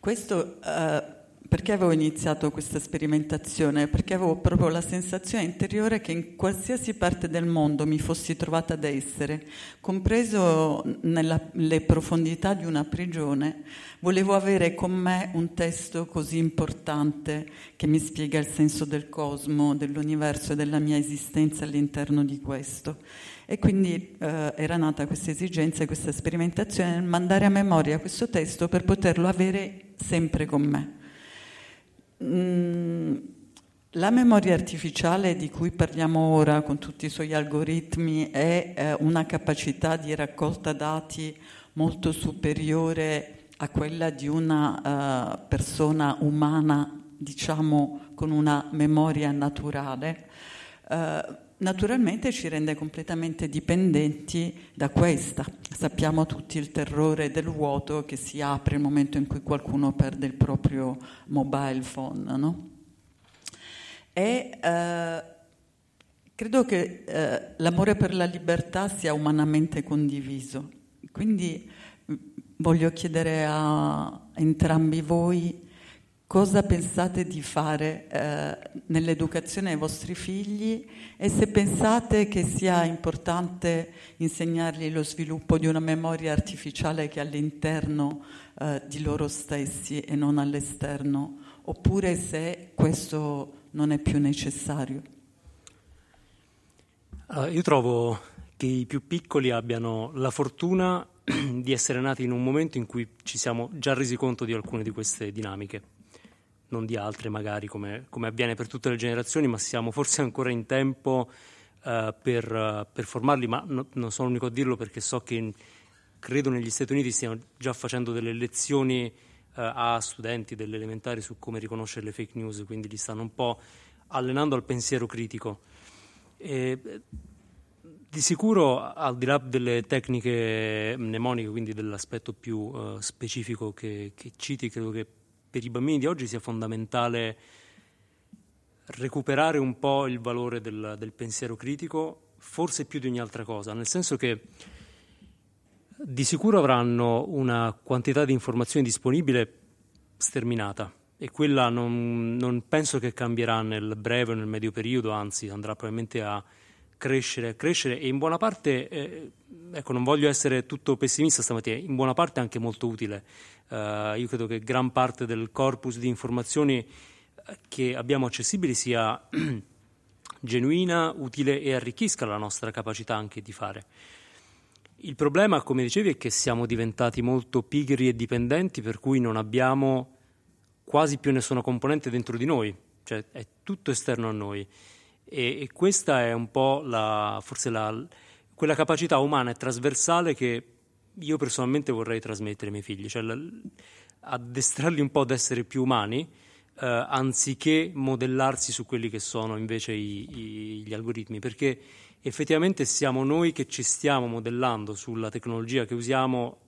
Questo eh, perché avevo iniziato questa sperimentazione? Perché avevo proprio la sensazione interiore che in qualsiasi parte del mondo mi fossi trovata ad essere, compreso nelle profondità di una prigione, volevo avere con me un testo così importante che mi spiega il senso del cosmo, dell'universo e della mia esistenza all'interno di questo. E quindi eh, era nata questa esigenza e questa sperimentazione nel mandare a memoria questo testo per poterlo avere sempre con me. Mm, la memoria artificiale di cui parliamo ora con tutti i suoi algoritmi è eh, una capacità di raccolta dati molto superiore a quella di una uh, persona umana, diciamo, con una memoria naturale. Uh, naturalmente ci rende completamente dipendenti da questa. Sappiamo tutti il terrore del vuoto che si apre nel momento in cui qualcuno perde il proprio mobile phone. No? E eh, credo che eh, l'amore per la libertà sia umanamente condiviso. Quindi voglio chiedere a entrambi voi cosa pensate di fare eh, nell'educazione ai vostri figli? E se pensate che sia importante insegnargli lo sviluppo di una memoria artificiale che è all'interno eh, di loro stessi e non all'esterno, oppure se questo non è più necessario. Uh, io trovo che i più piccoli abbiano la fortuna <clears throat> di essere nati in un momento in cui ci siamo già resi conto di alcune di queste dinamiche, non di altre magari come, come avviene per tutte le generazioni, ma siamo forse ancora in tempo uh, per, uh, per, formarli, ma no, non sono l'unico a dirlo perché so che in, credo negli Stati Uniti stiano già facendo delle lezioni uh, a studenti delle elementari su come riconoscere le fake news, quindi li stanno un po' allenando al pensiero critico. E, di sicuro, al di là delle tecniche mnemoniche, quindi dell'aspetto più uh, specifico che, che, citi, credo che per i bambini di oggi sia fondamentale recuperare un po' il valore del, del pensiero critico, forse più di ogni altra cosa, nel senso che di sicuro avranno una quantità di informazioni disponibile sterminata e quella non, non penso che cambierà nel breve o nel medio periodo, anzi andrà probabilmente a crescere, crescere e in buona parte, eh, ecco non voglio essere tutto pessimista stamattina, in buona parte anche molto utile. Uh, io credo che gran parte del corpus di informazioni eh, che abbiamo accessibili sia <clears throat> genuina, utile e arricchisca la nostra capacità anche di fare. Il problema, come dicevi, è che siamo diventati molto pigri e dipendenti, per cui non abbiamo quasi più nessuna componente dentro di noi, cioè è tutto esterno a noi. E, e questa è un po' la, forse la, quella capacità umana e trasversale che io personalmente vorrei trasmettere ai miei figli, cioè la, addestrarli un po' ad essere più umani, eh, anziché modellarsi su quelli che sono invece i, i, gli algoritmi, perché effettivamente siamo noi che ci stiamo modellando sulla tecnologia che usiamo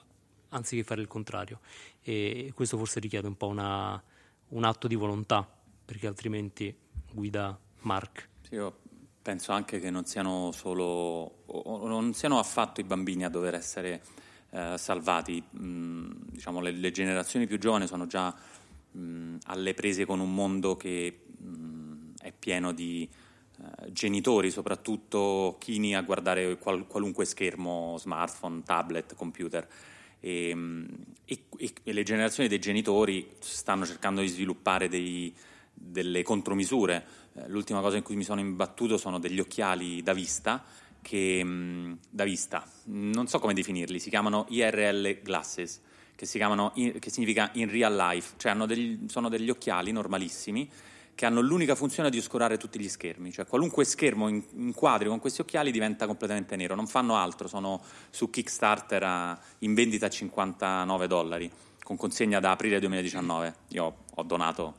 anziché fare il contrario. E questo forse richiede un po' una, un atto di volontà, perché altrimenti guida Mark. Io penso anche che non siano solo, non siano affatto i bambini a dover essere eh, salvati. Mm, diciamo, le, le, generazioni più giovani sono già mm, alle prese con un mondo che mm, è pieno di eh, genitori, soprattutto chini a guardare qual, qualunque schermo, smartphone, tablet, computer. E, mm, e, e, le generazioni dei genitori stanno cercando di sviluppare dei, delle contromisure l'ultima cosa in cui mi sono imbattuto sono degli occhiali da vista, che, mm, da vista, non so come definirli, si chiamano IRL glasses, che, chiamano, che significa in real life, cioè degli, sono degli occhiali normalissimi che hanno l'unica funzione di oscurare tutti gli schermi, cioè qualunque schermo inquadri con questi occhiali diventa completamente nero, non fanno altro, sono su Kickstarter a, in vendita a 59 dollari, con consegna da aprile 2019, io ho donato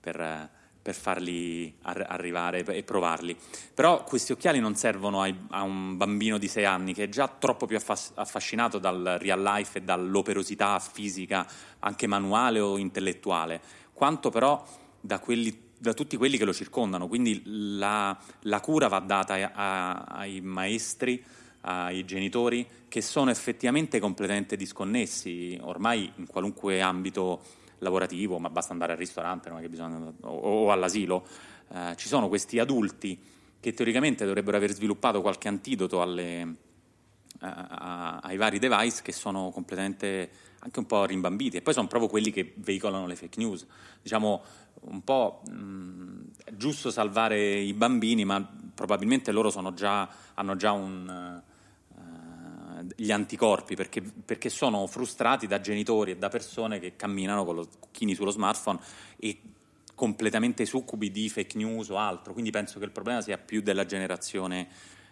per per farli ar- arrivare e provarli. Però questi occhiali non servono ai, a un bambino di 6 anni che è già troppo più affas- affascinato dal real life e dall'operosità fisica, anche manuale o intellettuale, quanto però da, quelli, da tutti quelli che lo circondano. Quindi la, la cura va data a, a, ai maestri, ai genitori che sono effettivamente completamente disconnessi ormai in qualunque ambito lavorativo, ma basta andare al ristorante bisogna, o, o, all'asilo, eh, ci sono questi adulti che teoricamente dovrebbero aver sviluppato qualche antidoto alle, a, ai vari device che sono completamente anche un po' rimbambiti e poi sono proprio quelli che veicolano le fake news. Diciamo un po' mh, è giusto salvare i bambini, ma probabilmente loro già, hanno già un gli anticorpi perché, perché, sono frustrati da genitori e da persone che camminano con lo chini sullo smartphone e completamente succubi di fake news o altro. Quindi penso che il problema sia più della generazione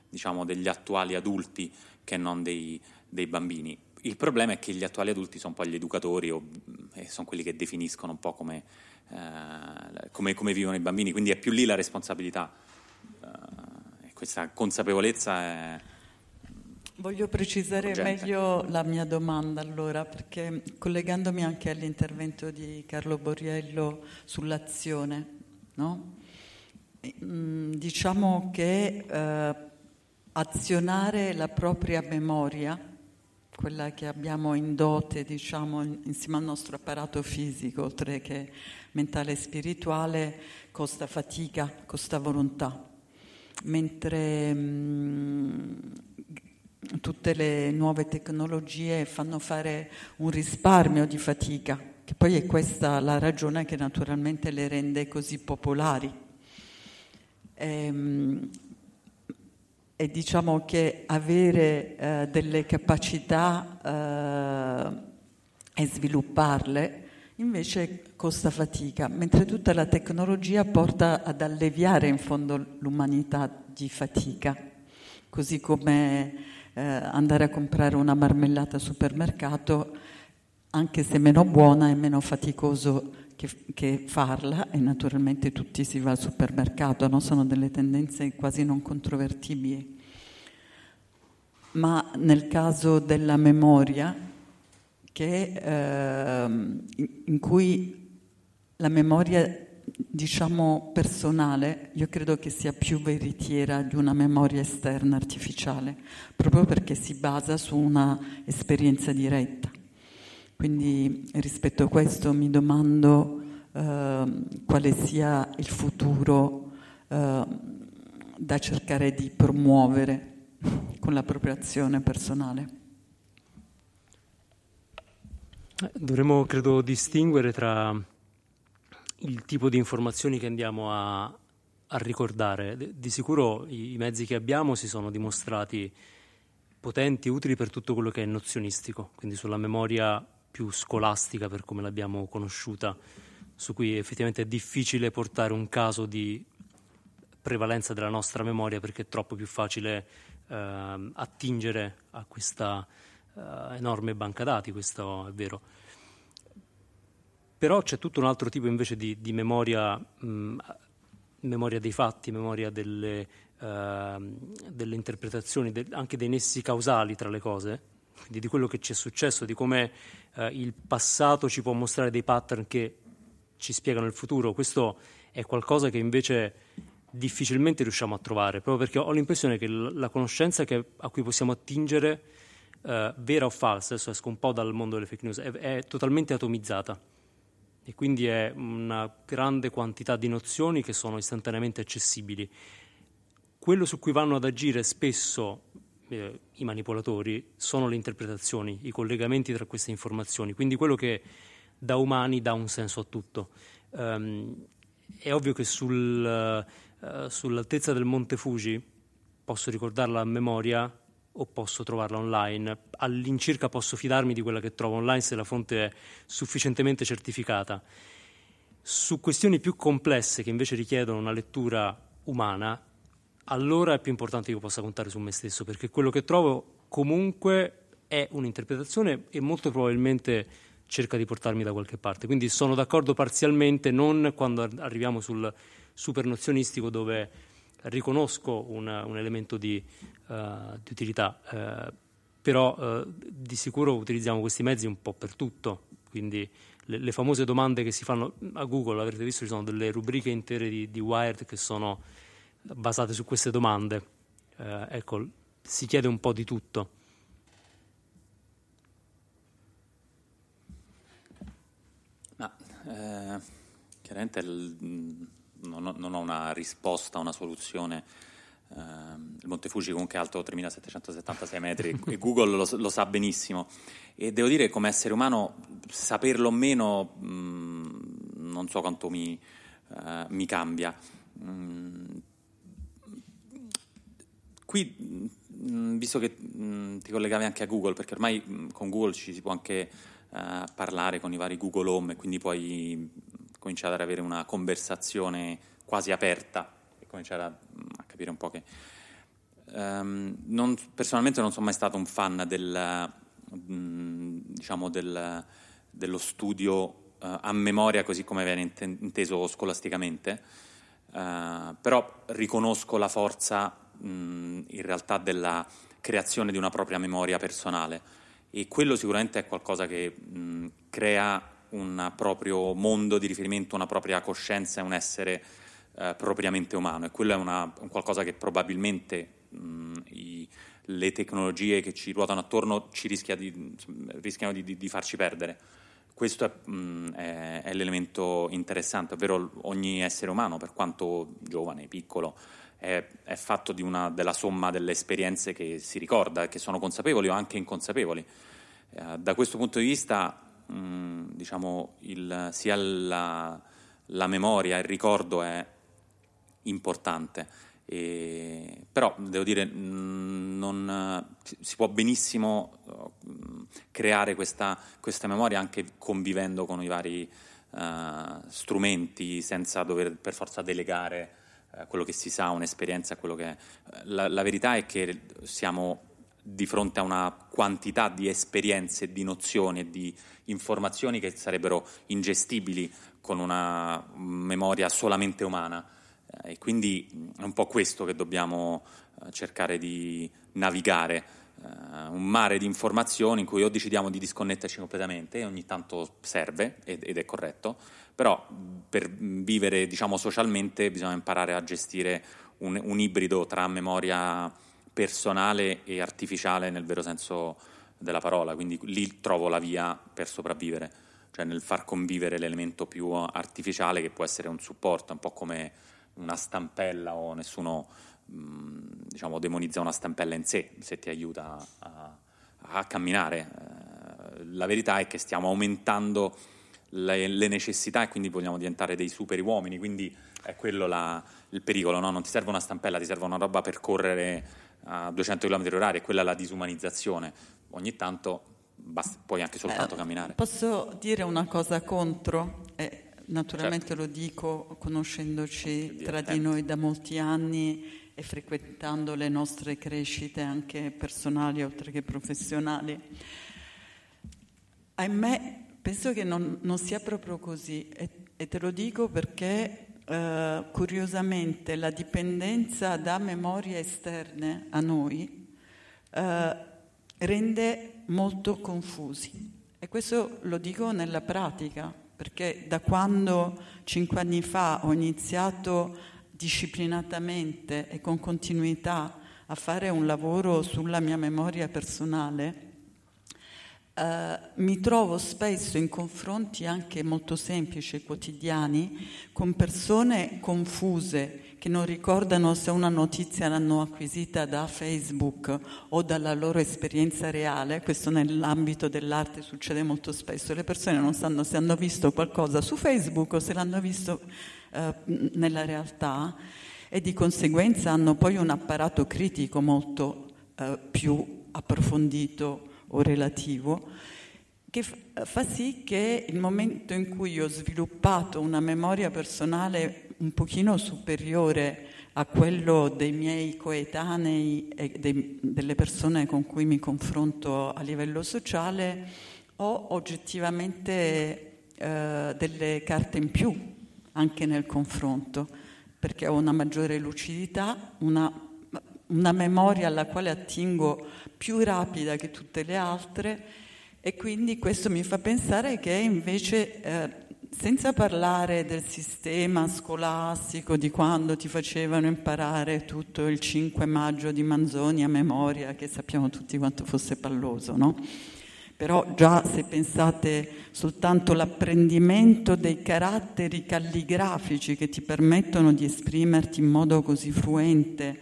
diciamo, degli attuali adulti che non dei, dei, bambini. Il problema è che gli attuali adulti sono poi gli educatori o, e sono quelli che definiscono un po' come, eh, come, come vivono i bambini, quindi è più lì la responsabilità. Uh, questa consapevolezza è Voglio precisare urgenza. meglio la mia domanda allora, perché collegandomi anche all'intervento di Carlo Borriello sull'azione, no? Mm, diciamo che eh, azionare la propria memoria quella che abbiamo in dote, diciamo, insieme al nostro apparato fisico, oltre che mentale e spirituale, costa fatica, costa volontà. Mentre mh, tutte le nuove tecnologie fanno fare un risparmio di fatica, che poi è questa la ragione che naturalmente le rende così popolari. E, ehm, e diciamo che avere eh, delle capacità eh, e svilupparle invece costa fatica, mentre tutta la tecnologia porta ad alleviare in fondo l'umanità di fatica, così come eh, andare a comprare una marmellata al supermercato, anche se meno buona, è meno faticoso che, che, farla e naturalmente tutti si va al supermercato, no? sono delle tendenze quasi non controvertibili. Ma nel caso della memoria, che, eh, in cui la memoria diciamo personale, io credo che sia più veritiera di una memoria esterna artificiale, proprio perché si basa su una esperienza diretta. Quindi rispetto a questo mi domando eh, quale sia il futuro eh, da cercare di promuovere con la propria azione personale. Dovremmo, credo, distinguere tra il tipo di informazioni che andiamo a, a ricordare. Di sicuro i, i mezzi che abbiamo si sono dimostrati potenti, utili per tutto quello che è nozionistico, quindi sulla memoria più scolastica per come l'abbiamo conosciuta, su cui effettivamente è difficile portare un caso di prevalenza della nostra memoria perché è troppo più facile eh, attingere a questa eh, enorme banca dati, questo è vero. Però c'è tutto un altro tipo invece di, di memoria, mh, memoria dei fatti, memoria delle, uh, delle interpretazioni, de, anche dei nessi causali tra le cose, quindi di quello che ci è successo, di come uh, il passato ci può mostrare dei pattern che ci spiegano il futuro. Questo è qualcosa che invece difficilmente riusciamo a trovare, proprio perché ho l'impressione che la conoscenza che, a cui possiamo attingere, uh, vera o falsa, adesso esco un po' dal mondo delle fake news, è, è totalmente atomizzata e quindi è una grande quantità di nozioni che sono istantaneamente accessibili. Quello su cui vanno ad agire spesso eh, i manipolatori sono le interpretazioni, i collegamenti tra queste informazioni, quindi quello che da umani dà un senso a tutto. Um, è ovvio che sul, uh, sull'altezza del Monte Fuji posso ricordarla a memoria o posso trovarla online. All'incirca posso fidarmi di quella che trovo online se la fonte è sufficientemente certificata. Su questioni più complesse che invece richiedono una lettura umana, allora è più importante che io possa contare su me stesso, perché quello che trovo comunque è un'interpretazione e molto probabilmente cerca di portarmi da qualche parte. Quindi sono d'accordo parzialmente, non quando arriviamo sul supernozionistico dove riconosco una, un elemento di, di utilità, uh, però uh, di sicuro utilizziamo questi mezzi un po' per tutto, quindi le, le, famose domande che si fanno a Google, avrete visto, ci sono delle rubriche intere di, di Wired che sono basate su queste domande. ecco, si chiede un po' di tutto. Ma, eh, chiaramente il, non ho, non ho una risposta, una soluzione. Uh, il Monte Fuji comunque è alto 3776 metri <laughs> e Google lo, lo, sa benissimo. E devo dire come essere umano saperlo o meno mh, mm, non so quanto mi, uh, mi cambia. Mm, qui mh, mm, visto che mh, ti collegavi anche a Google perché ormai con Google ci si può anche uh, parlare con i vari Google Home e quindi poi cominciare ad avere una conversazione quasi aperta e cominciare a capire un po' che... Um, non, personalmente non sono mai stato un fan del, um, diciamo del, dello studio uh, a memoria così come viene inteso scolasticamente, uh, però riconosco la forza um, in realtà della creazione di una propria memoria personale. E quello sicuramente è qualcosa che crea un proprio mondo di riferimento, una propria coscienza e un essere eh, propriamente umano e quello è una, un qualcosa che probabilmente mh, i, le tecnologie che ci ruotano attorno ci rischia di, rischiano di, di, di farci perdere. Questo è, mh, è, è, l'elemento interessante, ovvero ogni essere umano, per quanto giovane, piccolo, è, è fatto una, della somma delle esperienze che si ricorda, che sono consapevoli o anche inconsapevoli. Eh, da questo punto di vista, mh, diciamo, il, sia la, la memoria, il ricordo è importante e, però devo dire, mm, non, si può benissimo mm, creare questa, questa, memoria anche convivendo con i vari uh, strumenti senza dover per forza delegare uh, quello che si sa, un'esperienza quello che è. La, la, verità è che siamo di fronte a una quantità di esperienze, di nozioni e di informazioni che sarebbero ingestibili con una memoria solamente umana eh, e quindi è un po' questo che dobbiamo eh, cercare di navigare, eh, un mare di informazioni in cui o decidiamo di disconnetterci completamente, e ogni tanto serve ed è corretto, però per vivere diciamo, socialmente bisogna imparare a gestire un, un ibrido tra memoria personale e artificiale nel vero senso della parola, quindi lì trovo la via per sopravvivere, cioè nel far convivere l'elemento più artificiale che può essere un supporto, un po' come una stampella o nessuno mh, diciamo, demonizza una stampella in sé se ti aiuta a, a camminare. Eh, la verità è che stiamo aumentando le, le, necessità e quindi vogliamo diventare dei super uomini, quindi è quello la, il pericolo, no? non ti serve una stampella, ti serve una roba per correre a 200 km h e quella è la disumanizzazizione. Ogni tanto basta, puoi anche soltanto eh, camminare. Posso dire una cosa contro? Eh, Naturalmente certo. lo dico conoscendoci tra di noi da molti anni e frequentando le nostre crescite anche personali oltre che professionali. Ahimè, penso che non, non sia proprio così e, e, te lo dico perché eh, curiosamente la dipendenza da memorie esterne a noi eh, rende molto confusi e questo lo dico nella pratica perché da quando cinque anni fa ho iniziato disciplinatamente e con continuità a fare un lavoro sulla mia memoria personale, eh, mi trovo spesso in confronti anche molto semplici e quotidiani con persone confuse che non ricordano se una notizia l'hanno acquisita da Facebook o dalla loro esperienza reale, questo nell'ambito dell'arte succede molto spesso, le persone non sanno se hanno visto qualcosa su Facebook o se l'hanno visto eh, nella realtà e di conseguenza hanno poi un apparato critico molto eh, più approfondito o relativo che fa sì che il momento in cui ho sviluppato una memoria personale un pochino superiore a quello dei miei coetanei e dei, delle persone con cui mi confronto a livello sociale, ho oggettivamente eh, delle carte in più anche nel confronto, perché ho una maggiore lucidità, una, una memoria alla quale attingo più rapida che tutte le altre e quindi questo mi fa pensare che invece, eh, senza parlare del sistema scolastico, di quando ti facevano imparare tutto il 5 maggio di Manzoni a memoria, che sappiamo tutti quanto fosse palloso, no? Però già se pensate soltanto all'apprendimento dei caratteri calligrafici che ti permettono di esprimerti in modo così fluente,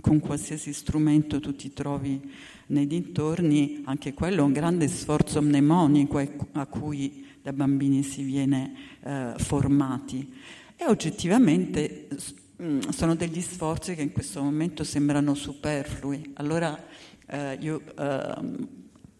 con qualsiasi strumento tu ti trovi nei dintorni, anche quello è un grande sforzo mnemonico a cui da bambini si viene eh, formati. E oggettivamente mm, sono degli sforzi che in questo momento sembrano superflui. Allora eh, io eh,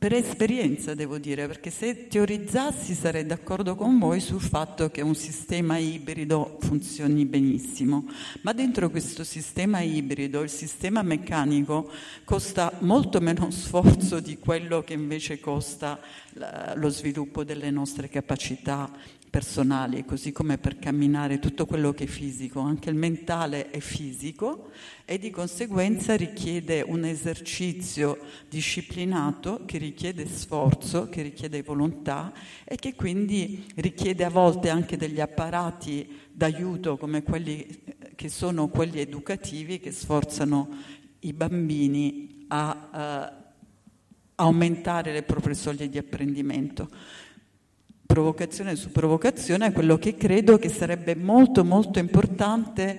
per esperienza devo dire, perché se teorizzassi sarei d'accordo con voi sul fatto che un sistema ibrido funzioni benissimo, ma dentro questo sistema ibrido il sistema meccanico costa molto meno sforzo di quello che invece costa lo sviluppo delle nostre capacità personali, così come per camminare tutto quello che è fisico, anche il mentale è fisico e di conseguenza richiede un esercizio disciplinato che richiede sforzo, che richiede volontà e che quindi richiede a volte anche degli apparati d'aiuto come quelli che sono quelli educativi che sforzano i bambini a uh, aumentare le proprie soglie di apprendimento. Provocazione su provocazione è quello che credo che sarebbe molto molto importante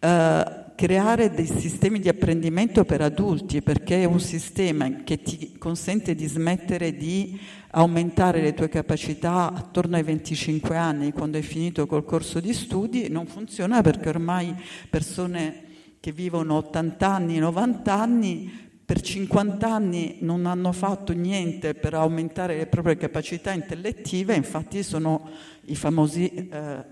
uh, creare dei sistemi di apprendimento per adulti, perché è un sistema che ti consente di smettere di aumentare le tue capacità attorno ai 25 anni, quando hai finito col corso di studi, non funziona perché ormai persone che vivono 80 anni, 90 anni, per 50 anni non hanno fatto niente per aumentare le proprie capacità intellettive, infatti sono i famosi eh,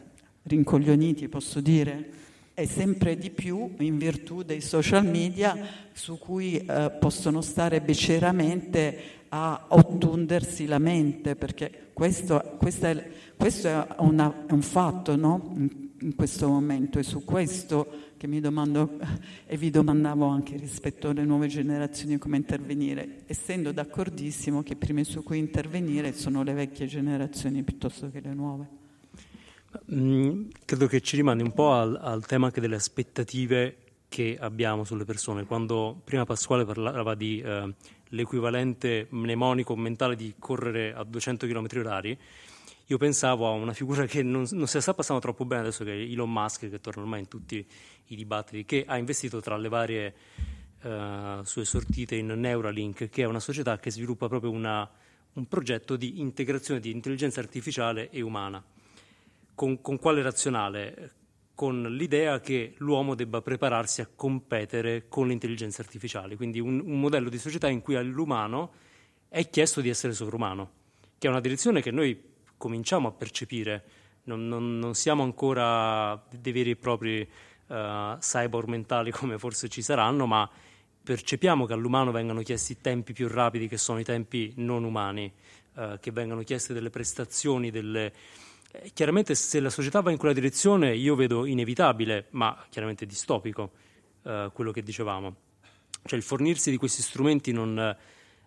rincoglioniti, posso dire e sempre di più in virtù dei social media su cui eh, possono stare beceramente a ottundersi la mente, perché questo, è, questo è, una, è, un fatto no? in, in, questo momento e su questo che mi domando e vi domandavo anche rispetto alle nuove generazioni come intervenire, essendo d'accordissimo che prime su cui intervenire sono le vecchie generazioni piuttosto che le nuove. Mm, credo che ci rimane un po' al, al, tema anche delle aspettative che abbiamo sulle persone. Quando prima Pasquale parlava di eh, l'equivalente mnemonico mentale di correre a 200 km orari, io pensavo a una figura che non, non si sta passando troppo bene adesso, che è Elon Musk, che torna ormai in tutti i dibattiti, che ha investito tra le varie eh, sue sortite in Neuralink, che è una società che sviluppa proprio una, un progetto di integrazione di intelligenza artificiale e umana con, con quale razionale? Con l'idea che l'uomo debba prepararsi a competere con le intelligenze artificiali, quindi un, un modello di società in cui all'umano è chiesto di essere sovrumano, che è una direzione che noi cominciamo a percepire, non, non, non siamo ancora dei veri e propri uh, cyborg mentali <laughs> come forse ci saranno, ma percepiamo che all'umano vengano chiesti tempi più rapidi che sono i tempi non umani, uh, che vengano chieste delle prestazioni, delle, eh, chiaramente se la società va in quella direzione io vedo inevitabile, ma chiaramente distopico, eh, quello che dicevamo. Cioè il fornirsi di questi strumenti non,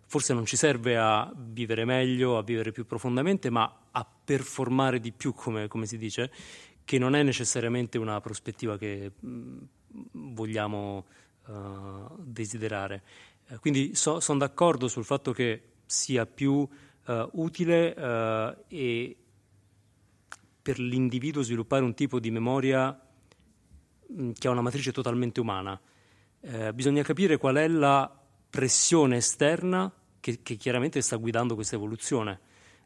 forse non ci serve a vivere meglio, a vivere più profondamente, ma a performare di più, come, come si dice, che non è necessariamente una prospettiva che mh, mm, vogliamo uh, desiderare. Uh, quindi so, sono d'accordo sul fatto che sia più uh, utile e per l'individuo sviluppare un tipo di memoria mm, che ha una matrice totalmente umana. Eh, bisogna capire qual è la pressione esterna che, che chiaramente sta guidando questa evoluzione.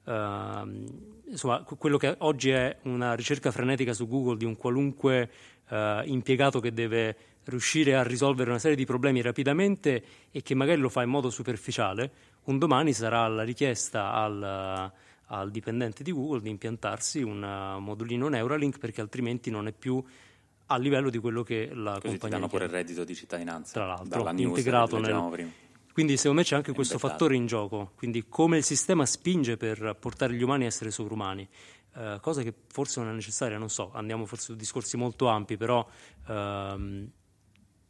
Uh, insomma, quello che oggi è una ricerca frenetica su Google di un qualunque uh, impiegato che deve riuscire a risolvere una serie di problemi rapidamente e che magari lo fa in modo superficiale, un domani sarà la richiesta al, al dipendente di Google di impiantarsi un uh, modulino Neuralink perché altrimenti non è più a livello di quello che la Così compagnia danno pure il reddito di cittadinanza tra l'altro integrato nel... quindi secondo me c'è anche questo fattore in gioco. Quindi come il sistema spinge per portare gli umani a essere sovrumani? Eh, cosa che forse non è necessaria non so andiamo forse su discorsi molto ampi però ehm,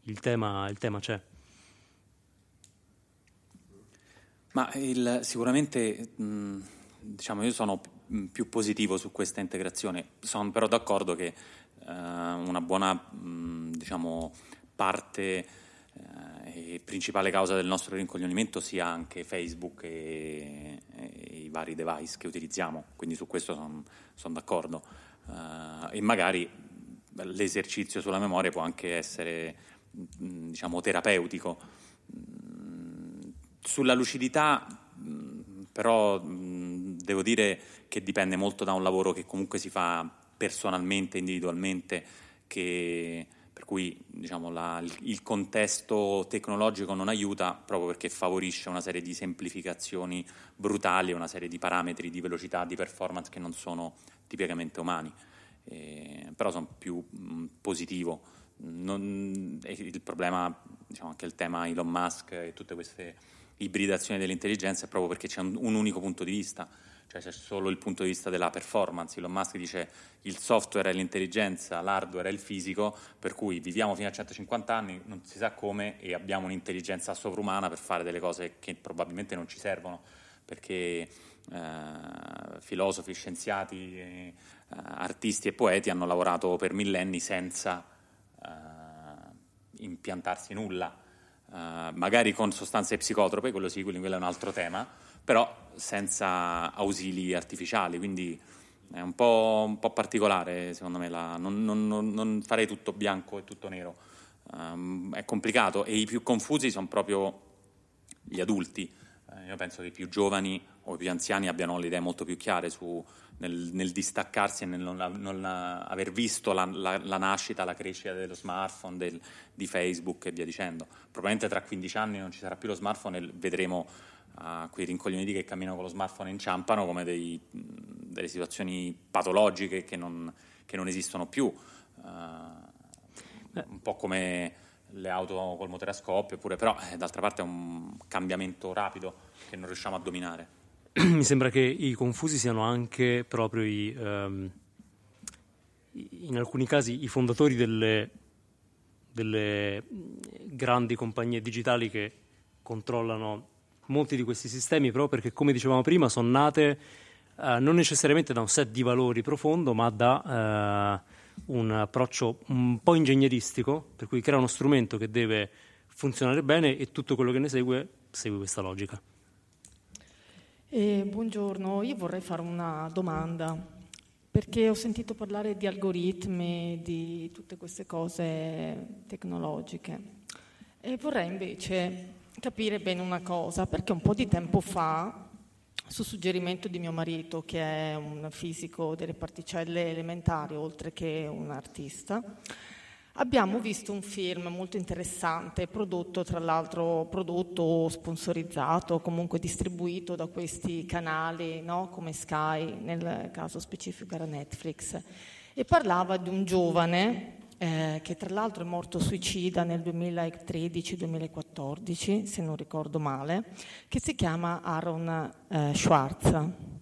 il, tema, il tema c'è. Ma il, sicuramente mh diciamo, io sono più positivo su questa integrazione, sono però d'accordo che una buona mh, diciamo, parte eh, e principale causa del nostro rincoglionimento sia anche Facebook e, e, i vari device che utilizziamo, quindi su questo sono son d'accordo. Uh, e magari l'esercizio sulla memoria può anche essere diciamo, terapeutico. Sulla lucidità però devo dire che dipende molto da un lavoro che comunque si fa personalmente, individualmente, che, per cui diciamo, la, il, contesto tecnologico non aiuta proprio perché favorisce una serie di semplificazioni brutali, una serie di parametri di velocità, di performance che non sono tipicamente umani. Eh, però sono più mh, positivo. Non, il problema, diciamo anche il tema Elon Musk e tutte queste ibridazione dell'intelligenza è proprio perché c'è un, un, unico punto di vista, cioè c'è solo il punto di vista della performance. Elon Musk dice il software è l'intelligenza, l'hardware è il fisico, per cui viviamo fino a 150 anni, non si sa come, e abbiamo un'intelligenza sovrumana per fare delle cose che probabilmente non ci servono, perché eh, filosofi, scienziati, eh, artisti e poeti hanno lavorato per millenni senza eh, impiantarsi nulla uh, magari con sostanze psicotrope, quello sì, quello è un altro tema, però senza ausili artificiali, quindi è un po', un po particolare secondo me, la, non, non, non, farei tutto bianco e tutto nero, um, è complicato e i più confusi sono proprio gli adulti, uh, io penso che i più giovani o i più anziani abbiano le idee molto più chiare su, nel, nel, distaccarsi e nel non, non aver visto la, la, la, nascita, la crescita dello smartphone, del, di Facebook e via dicendo. Probabilmente tra 15 anni non ci sarà più lo smartphone e vedremo uh, quei rincoglioniti che camminano con lo smartphone e inciampano come dei, delle situazioni patologiche che non, che non esistono più, uh, un po' come le auto col motore a scoppio, però eh, d'altra parte è un cambiamento rapido che non riusciamo a dominare. <clears throat> Mi sembra che i confusi siano anche proprio i, um, in alcuni casi i fondatori delle, delle grandi compagnie digitali che controllano molti di questi sistemi proprio perché, come dicevamo prima, sono nate uh, non necessariamente da un set di valori profondo, ma da uh, un approccio un po' ingegneristico, per cui crea uno strumento che deve funzionare bene e tutto quello che ne segue segue questa logica. Eh, buongiorno, io vorrei fare una domanda perché ho sentito parlare di algoritmi, di tutte queste cose tecnologiche. E vorrei invece capire bene una cosa, perché un po' di tempo fa, su suggerimento di mio marito, che è un fisico delle particelle elementari, oltre che un artista, abbiamo visto un film molto interessante, prodotto tra l'altro prodotto sponsorizzato, comunque distribuito da questi canali no? come Sky, nel caso specifico era Netflix, e parlava di un giovane eh, che tra l'altro è morto suicida nel 2013-2014, se non ricordo male, che si chiama Aaron eh, Schwartz.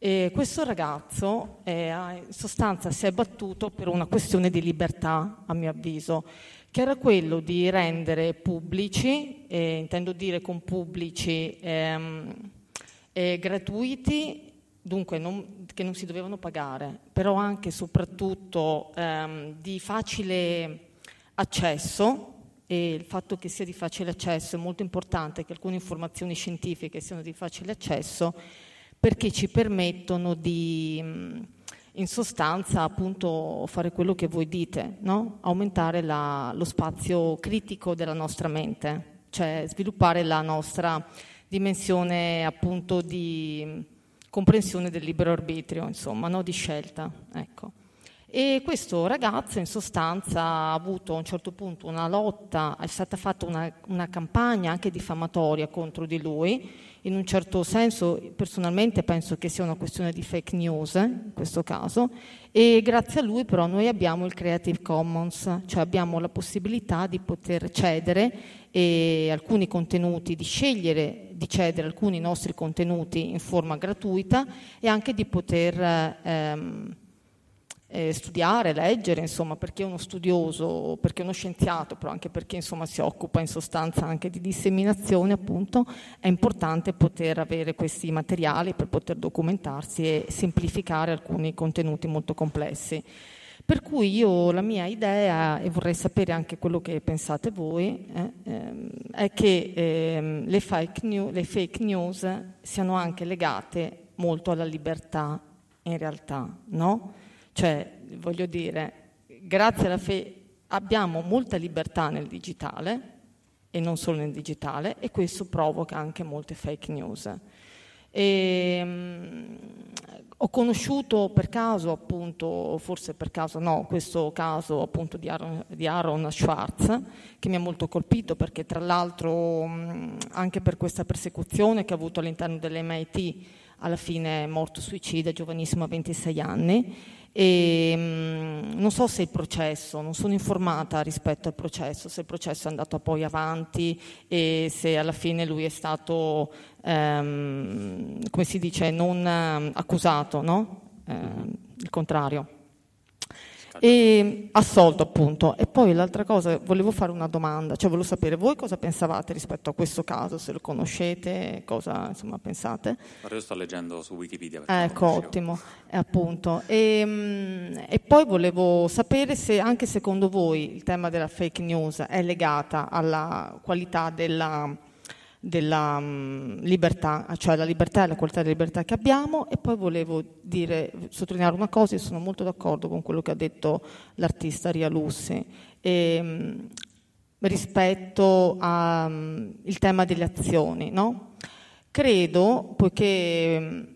E questo ragazzo eh, in sostanza si è battuto per una questione di libertà, a mio avviso, che era quello di rendere pubblici, eh, intendo dire con pubblici ehm, eh, gratuiti dunque non, che non si dovevano pagare, però anche e soprattutto ehm, di facile accesso e il fatto che sia di facile accesso è molto importante che alcune informazioni scientifiche siano di facile accesso perché ci permettono di in sostanza appunto fare quello che voi dite, no? aumentare la, lo spazio critico della nostra mente, cioè sviluppare la nostra dimensione appunto di comprensione del libero arbitrio, insomma, no? di scelta. Ecco. E questo ragazzo in sostanza ha avuto a un certo punto una lotta, è stata fatta una, una, campagna anche diffamatoria contro di lui, in un certo senso personalmente penso che sia una questione di fake news eh, in questo caso, e grazie a lui però noi abbiamo il Creative Commons, cioè abbiamo la possibilità di poter cedere alcuni contenuti, di scegliere di cedere alcuni nostri contenuti in forma gratuita e anche di poter ehm, eh, studiare, leggere, insomma, perché uno studioso, perché uno scienziato, però anche perché insomma, si occupa in sostanza anche di disseminazione, appunto, è importante poter avere questi materiali per poter documentarsi e semplificare alcuni contenuti molto complessi. Per cui io la mia idea, e vorrei sapere anche quello che pensate voi, eh, ehm, è che ehm, le, fake news, le fake news siano anche legate molto alla libertà in realtà, no? Cioè, voglio dire, grazie alla fede abbiamo molta libertà nel digitale e non solo nel digitale e questo provoca anche molte fake news. E, um, ho conosciuto per caso, appunto, forse per caso no, questo caso appunto di Aaron, di Aaron Schwartz, che mi ha molto colpito perché tra l'altro um, anche per questa persecuzione che ha avuto all'interno dell'MIT, alla fine è morto suicida, giovanissimo a 26 anni e, mh, non so se il processo, non sono informata rispetto al processo, se il processo è andato poi avanti e se alla fine lui è stato, ehm, come si dice, non eh, accusato, no? Eh, il contrario. E assolto appunto. E poi l'altra cosa, volevo fare una domanda, cioè volevo sapere voi cosa pensavate rispetto a questo caso, se lo conoscete, cosa insomma pensate. Guarda, io sto leggendo su Wikipedia. Ecco, ottimo, e, appunto. E, mm, e, poi volevo sapere se anche secondo voi il tema della fake news è legata alla qualità della della um, libertà, cioè la libertà e la qualità della libertà che abbiamo e poi volevo dire, sottolineare una cosa, io sono molto d'accordo con quello che ha detto l'artista Ria Lussi e, um, rispetto al um, tema delle azioni. No? Credo, poiché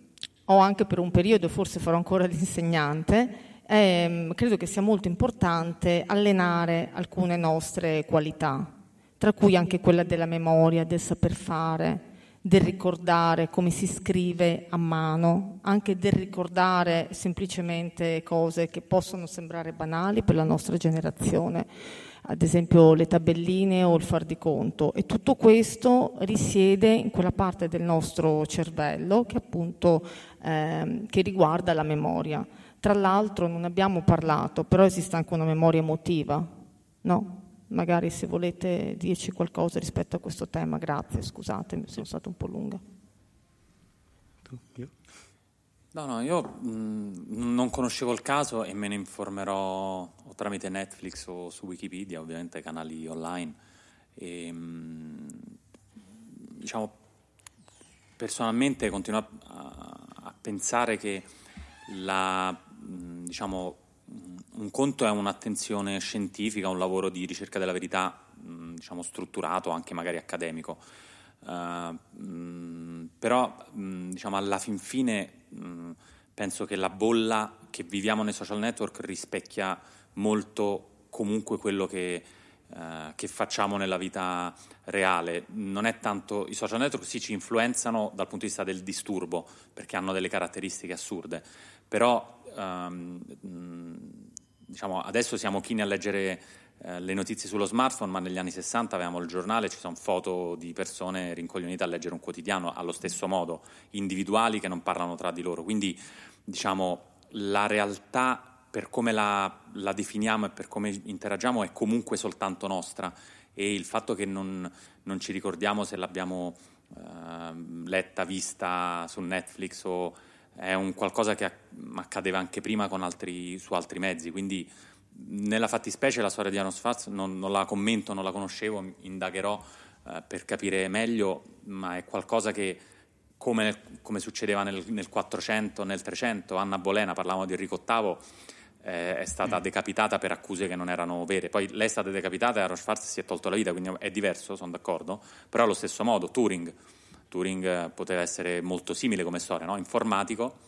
ho anche per un periodo, forse farò ancora <laughs> l'insegnante, eh, credo che sia molto importante allenare alcune nostre qualità tra cui anche quella della memoria, del saper fare, del ricordare come si scrive a mano, anche del ricordare semplicemente cose che possono sembrare banali per la nostra generazione, ad esempio le tabelline o il far di conto. E tutto questo risiede in quella parte del nostro cervello che appunto eh, che riguarda la memoria. Tra l'altro non abbiamo parlato, però esiste anche una memoria emotiva, no? Magari se volete dirci qualcosa rispetto a questo tema. Grazie, scusatemi, sono stata un po' lunga. No, no, io mh, non conoscevo il caso e me ne informerò o tramite Netflix o su Wikipedia, ovviamente canali online. E, mh, diciamo, personalmente continuo a, a pensare che la, mh, diciamo, un conto è un'attenzione scientifica, un lavoro di ricerca della verità, mh, diciamo strutturato, anche magari accademico. Uh, però mh, diciamo alla fin fine penso che la bolla che viviamo nei social network rispecchia molto comunque quello che, uh, che facciamo nella vita reale. Non è tanto i social network sì ci influenzano dal punto di vista del disturbo perché hanno delle caratteristiche assurde, però um, diciamo, adesso siamo chini a leggere eh, le notizie sullo smartphone, ma negli anni 60 avevamo il giornale, ci sono foto di persone rincoglionite a leggere un quotidiano allo stesso modo, individuali che non parlano tra di loro. Quindi diciamo, la realtà per come la, la definiamo e per come interagiamo è comunque soltanto nostra e il fatto che non, non ci ricordiamo se l'abbiamo eh, letta, vista su Netflix o è un qualcosa che accadeva anche prima altri, su altri mezzi, quindi nella fattispecie la storia di Anos Faz non, non, la commento, non la conoscevo, indagherò eh, per capire meglio, ma è qualcosa che come, come succedeva nel, nel, 400, nel 300, Anna Bolena, parlavamo di Enrico VIII, eh, è stata mm. decapitata per accuse che non erano vere. Poi lei è stata decapitata e Anos Faz si è tolto la vita, quindi è diverso, sono d'accordo, però allo stesso modo Turing Turing poteva essere molto simile come storia, no? informatico,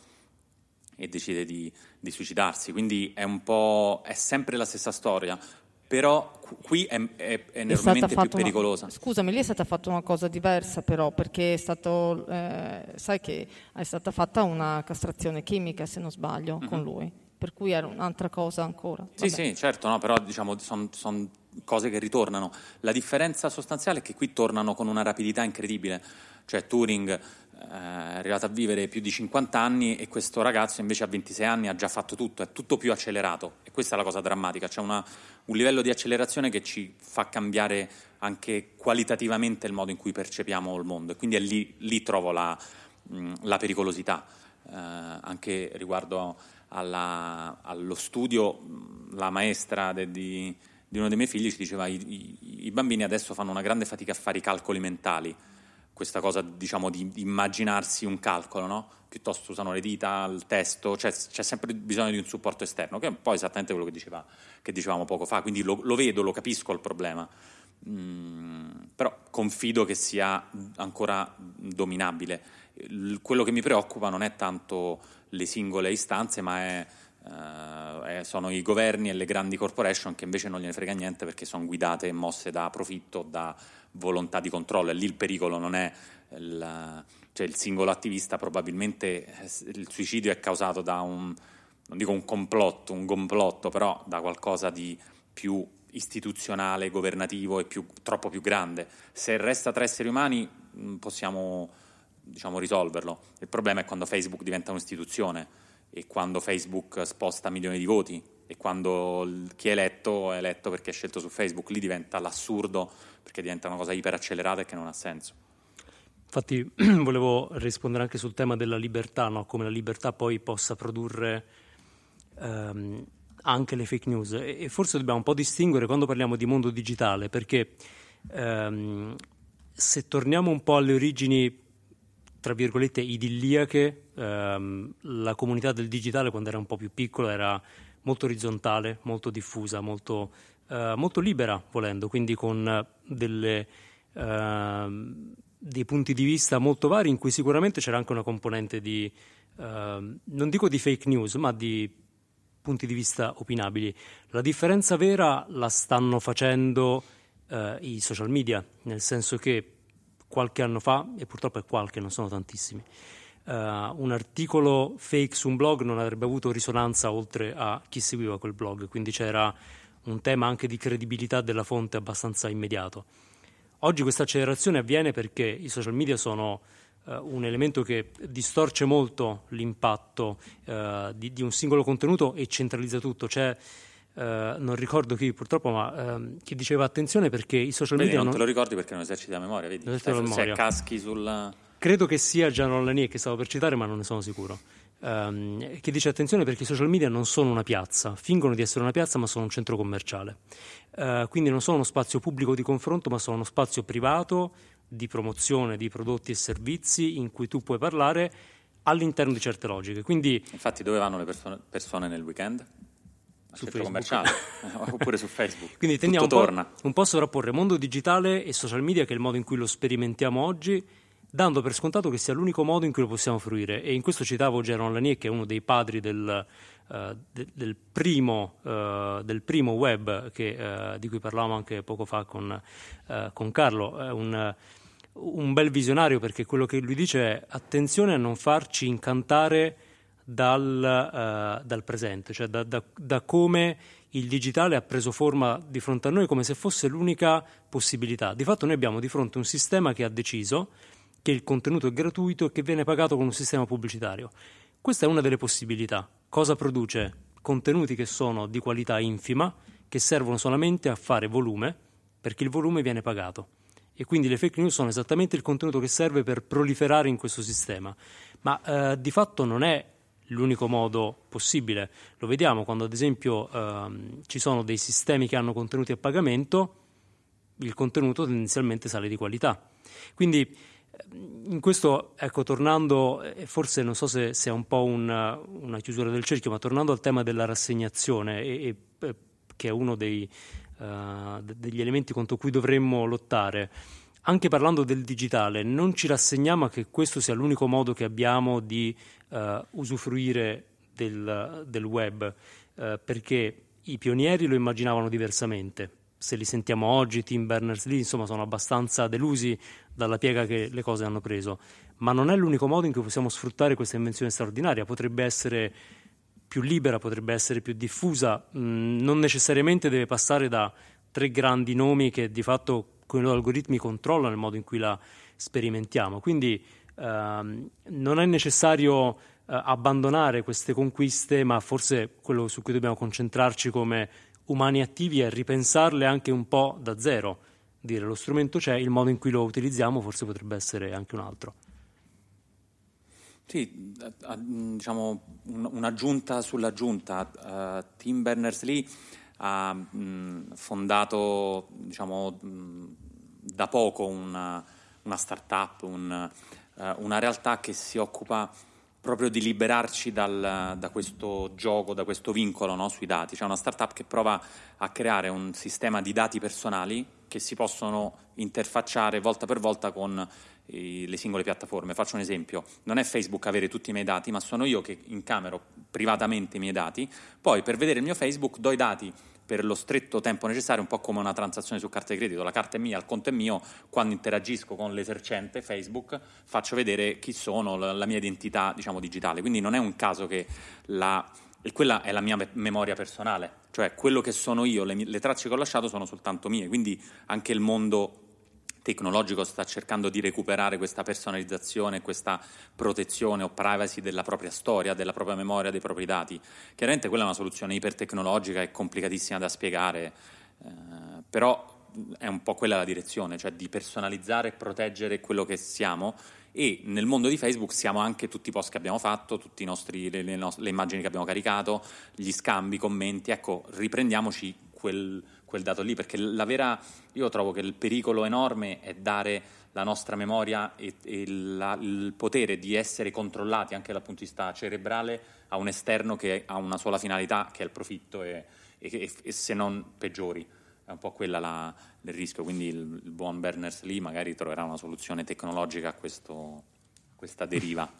e decide di, di, suicidarsi. Quindi è un po'. è sempre la stessa storia. Però qui è, è, è enormemente più pericolosa. Una, scusami, lì è stata fatta una cosa diversa, però, perché è stato. Eh, sai che è stata fatta una castrazione chimica, se non sbaglio, mm-hmm. con lui. Per cui era un'altra cosa ancora. Sì, Vabbè. sì, certo, no, però diciamo sono son cose che ritornano. La differenza sostanziale è che qui tornano con una rapidità incredibile cioè Turing eh, è arrivato a vivere più di 50 anni e questo ragazzo invece a 26 anni ha già fatto tutto, è tutto più accelerato. E questa è la cosa drammatica, c'è una, un livello di accelerazione che ci fa cambiare anche qualitativamente il modo in cui percepiamo il mondo. E quindi lì, lì, trovo la, la pericolosità, eh, anche riguardo alla, allo studio, la maestra de, di, di, uno dei miei figli ci diceva i, i, i bambini adesso fanno una grande fatica a fare i calcoli mentali, questa cosa diciamo, di immaginarsi un calcolo, no? piuttosto usano le dita, il testo, cioè c'è sempre bisogno di un supporto esterno, che è un po' esattamente quello che, diceva, che dicevamo poco fa, quindi lo, lo, vedo, lo capisco il problema, mm, però confido che sia ancora dominabile. quello che mi preoccupa non è tanto le singole istanze, ma è, uh, sono i governi e le grandi corporation che invece non gliene frega niente perché sono guidate e mosse da profitto, da volontà di controllo e lì il pericolo non è il, cioè il singolo attivista, probabilmente il suicidio è causato da un, non dico un complotto, un complotto, però da qualcosa di più istituzionale, governativo e più, troppo più grande. Se resta tra esseri umani mm, possiamo diciamo, risolverlo. Il problema è quando Facebook diventa un'istituzione e quando Facebook sposta milioni di voti e quando chi è eletto è eletto perché è scelto su Facebook, lì diventa l'assurdo perché diventa una cosa iperaccelerata e che non ha senso. Infatti <clears throat> volevo rispondere anche sul tema della libertà, no? come la libertà poi possa produrre ehm, anche le fake news e, forse dobbiamo un po' distinguere quando parliamo di mondo digitale perché ehm, se torniamo un po' alle origini tra virgolette idilliache, ehm, la comunità del digitale quando era un po' più piccola era molto orizzontale, molto diffusa, molto, eh, molto libera volendo, quindi con delle, eh, dei punti di vista molto vari in cui sicuramente c'era anche una componente di, eh, non dico di fake news, ma di punti di vista opinabili. La differenza vera la stanno facendo eh, i social media, nel senso che qualche anno fa, e purtroppo è qualche, non sono tantissimi, uh, un articolo fake su un blog non avrebbe avuto risonanza oltre a chi seguiva quel blog, quindi c'era un tema anche di credibilità della fonte abbastanza immediato. Oggi questa accelerazione avviene perché i social media sono uh, un elemento che distorce molto l'impatto uh, di, di, un singolo contenuto e centralizza tutto. C'è Uh, non ricordo chi purtroppo, ma uh, chi diceva attenzione perché i social vedi, media. Non, non te lo ricordi perché non eserciti la memoria, vedi? Non se, se caschi sulla. Credo che sia Gian Lanier che stavo per citare, ma non ne sono sicuro. Um, che dice attenzione perché i social media non sono una piazza, fingono di essere una piazza, ma sono un centro commerciale. Uh, quindi non sono uno spazio pubblico di confronto, ma sono uno spazio privato di promozione di prodotti e servizi in cui tu puoi parlare all'interno di certe logiche. Quindi, Infatti, dove vanno le persone, persone nel weekend? su Facebook commerciale <laughs> oppure su Facebook. <laughs> Quindi tendiamo un po', un po' a sovrapporre mondo digitale e social media, che è il modo in cui lo sperimentiamo oggi, dando per scontato che sia l'unico modo in cui lo possiamo fruire. E in questo citavo Geron Lanier, che è uno dei padri del, uh, de, del, primo, uh, del primo, web che, uh, di cui parlavamo anche poco fa con, con Carlo. È un, un bel visionario perché quello che lui dice è attenzione a non farci incantare dal, dal presente, cioè da, da, da, come il digitale ha preso forma di fronte a noi come se fosse l'unica possibilità. Di fatto noi abbiamo di fronte un sistema che ha deciso che il contenuto è gratuito e che viene pagato con un sistema pubblicitario. Questa è una delle possibilità. Cosa produce? Contenuti che sono di qualità infima, che servono solamente a fare volume, perché il volume viene pagato. E quindi le fake news sono esattamente il contenuto che serve per proliferare in questo sistema. Ma eh, di fatto non è l'unico modo possibile. Lo vediamo quando ad esempio ehm, ci sono dei sistemi che hanno contenuti a pagamento, il contenuto tendenzialmente sale di qualità. Quindi in questo, ecco, tornando, forse non so se, è un po' una, una, chiusura del cerchio, ma tornando al tema della rassegnazione, e, e, che è uno dei, uh, degli elementi contro cui dovremmo lottare, anche parlando del digitale, non ci rassegniamo a che questo sia l'unico modo che abbiamo di uh, usufruire del, del web, uh, perché i pionieri lo immaginavano diversamente. Se li sentiamo oggi, Tim Berners-Lee, insomma, sono abbastanza delusi dalla piega che le cose hanno preso. Ma non è l'unico modo in cui possiamo sfruttare questa invenzione straordinaria. Potrebbe essere più libera, potrebbe essere più diffusa, mm, non necessariamente deve passare da tre grandi nomi che di fatto con i loro algoritmi controllano il modo in cui la sperimentiamo. Quindi ehm, non è necessario eh, abbandonare queste conquiste, ma forse quello su cui dobbiamo concentrarci come umani attivi è ripensarle anche un po' da zero. Dire lo strumento c'è, il modo in cui lo utilizziamo forse potrebbe essere anche un altro. Sì, diciamo un'aggiunta sull'aggiunta. Uh, Tim Berners-Lee ha fondato diciamo, da poco una, una start-up, un, uh, una realtà che si occupa proprio di liberarci dal, da questo gioco, da questo vincolo no, sui dati. C'è una startup che prova a creare un sistema di dati personali che si possono interfacciare volta per volta con i, le singole piattaforme. Faccio un esempio, non è Facebook avere tutti i miei dati, ma sono io che incamero privatamente i miei dati, poi per vedere il mio Facebook do i dati per lo stretto tempo necessario, un po' come una transazione su carta di credito. La carta è mia, il conto è mio, quando interagisco con l'esercente Facebook faccio vedere chi sono, la, mia identità diciamo, digitale. Quindi non è un caso che la, quella è la mia memoria personale, cioè quello che sono io, le, le tracce che ho lasciato sono soltanto mie, quindi anche il mondo tecnologico sta cercando di recuperare questa personalizzazione, questa protezione o privacy della propria storia, della propria memoria, dei propri dati. Chiaramente quella è una soluzione ipertecnologica e complicatissima da spiegare, eh, però è un po' quella la direzione, cioè di personalizzare e proteggere quello che siamo e nel mondo di Facebook siamo anche tutti i post che abbiamo fatto, tutte le, le, le, immagini che abbiamo caricato, gli scambi, i commenti, ecco, riprendiamoci quel, quel dato lì, perché la vera, io trovo che il pericolo enorme è dare la nostra memoria e, e la, il potere di essere controllati anche dal punto di vista cerebrale a un esterno che ha una sola finalità, che è il profitto e, e, e se non peggiori è un po' quella la, il rischio, quindi il, il buon Berners-Lee magari troverà una soluzione tecnologica a, questo, a questa deriva.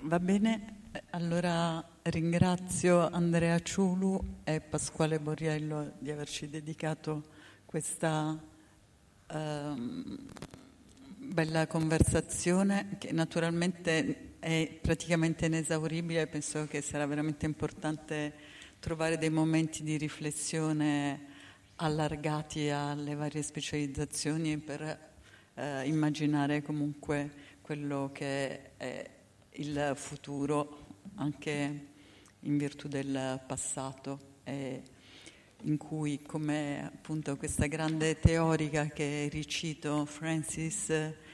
Va bene, allora ringrazio Andrea Ciulu e Pasquale Borriello di averci dedicato questa ehm, bella conversazione che naturalmente è praticamente inesauribile, penso che sarà veramente importante trovare dei momenti di riflessione allargati alle varie specializzazioni per eh, immaginare comunque quello che è il futuro anche in virtù del passato e in cui come appunto questa grande teorica che ricito Francis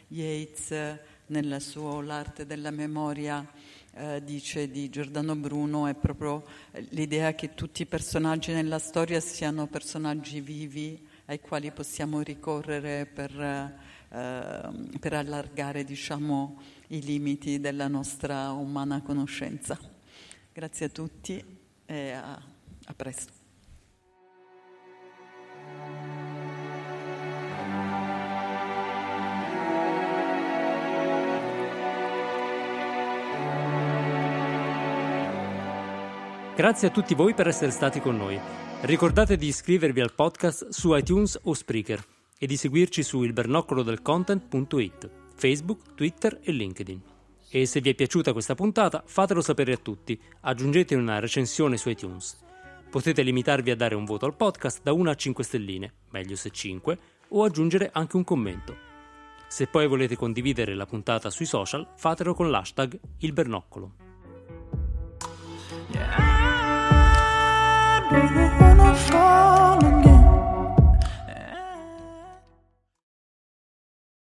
Yates nel suo L'arte della memoria eh, dice di Giordano Bruno è proprio eh, l'idea che tutti i personaggi nella storia siano personaggi vivi ai quali possiamo ricorrere per, eh, per allargare diciamo, i limiti della nostra umana conoscenza. Grazie a tutti e a, a presto. Grazie a tutti voi per essere stati con noi. Ricordate di iscrivervi al podcast su iTunes o Spreaker e di seguirci su ilbernocolodelcontent.it, Facebook, Twitter e LinkedIn. E se vi è piaciuta questa puntata, fatelo sapere a tutti, aggiungete una recensione su iTunes. Potete limitarvi a dare un voto al podcast da 1 a 5 stelline, meglio se 5, o aggiungere anche un commento. Se poi volete condividere la puntata sui social, fatelo con l'hashtag ilbernoccolo. Yeah. wanna fall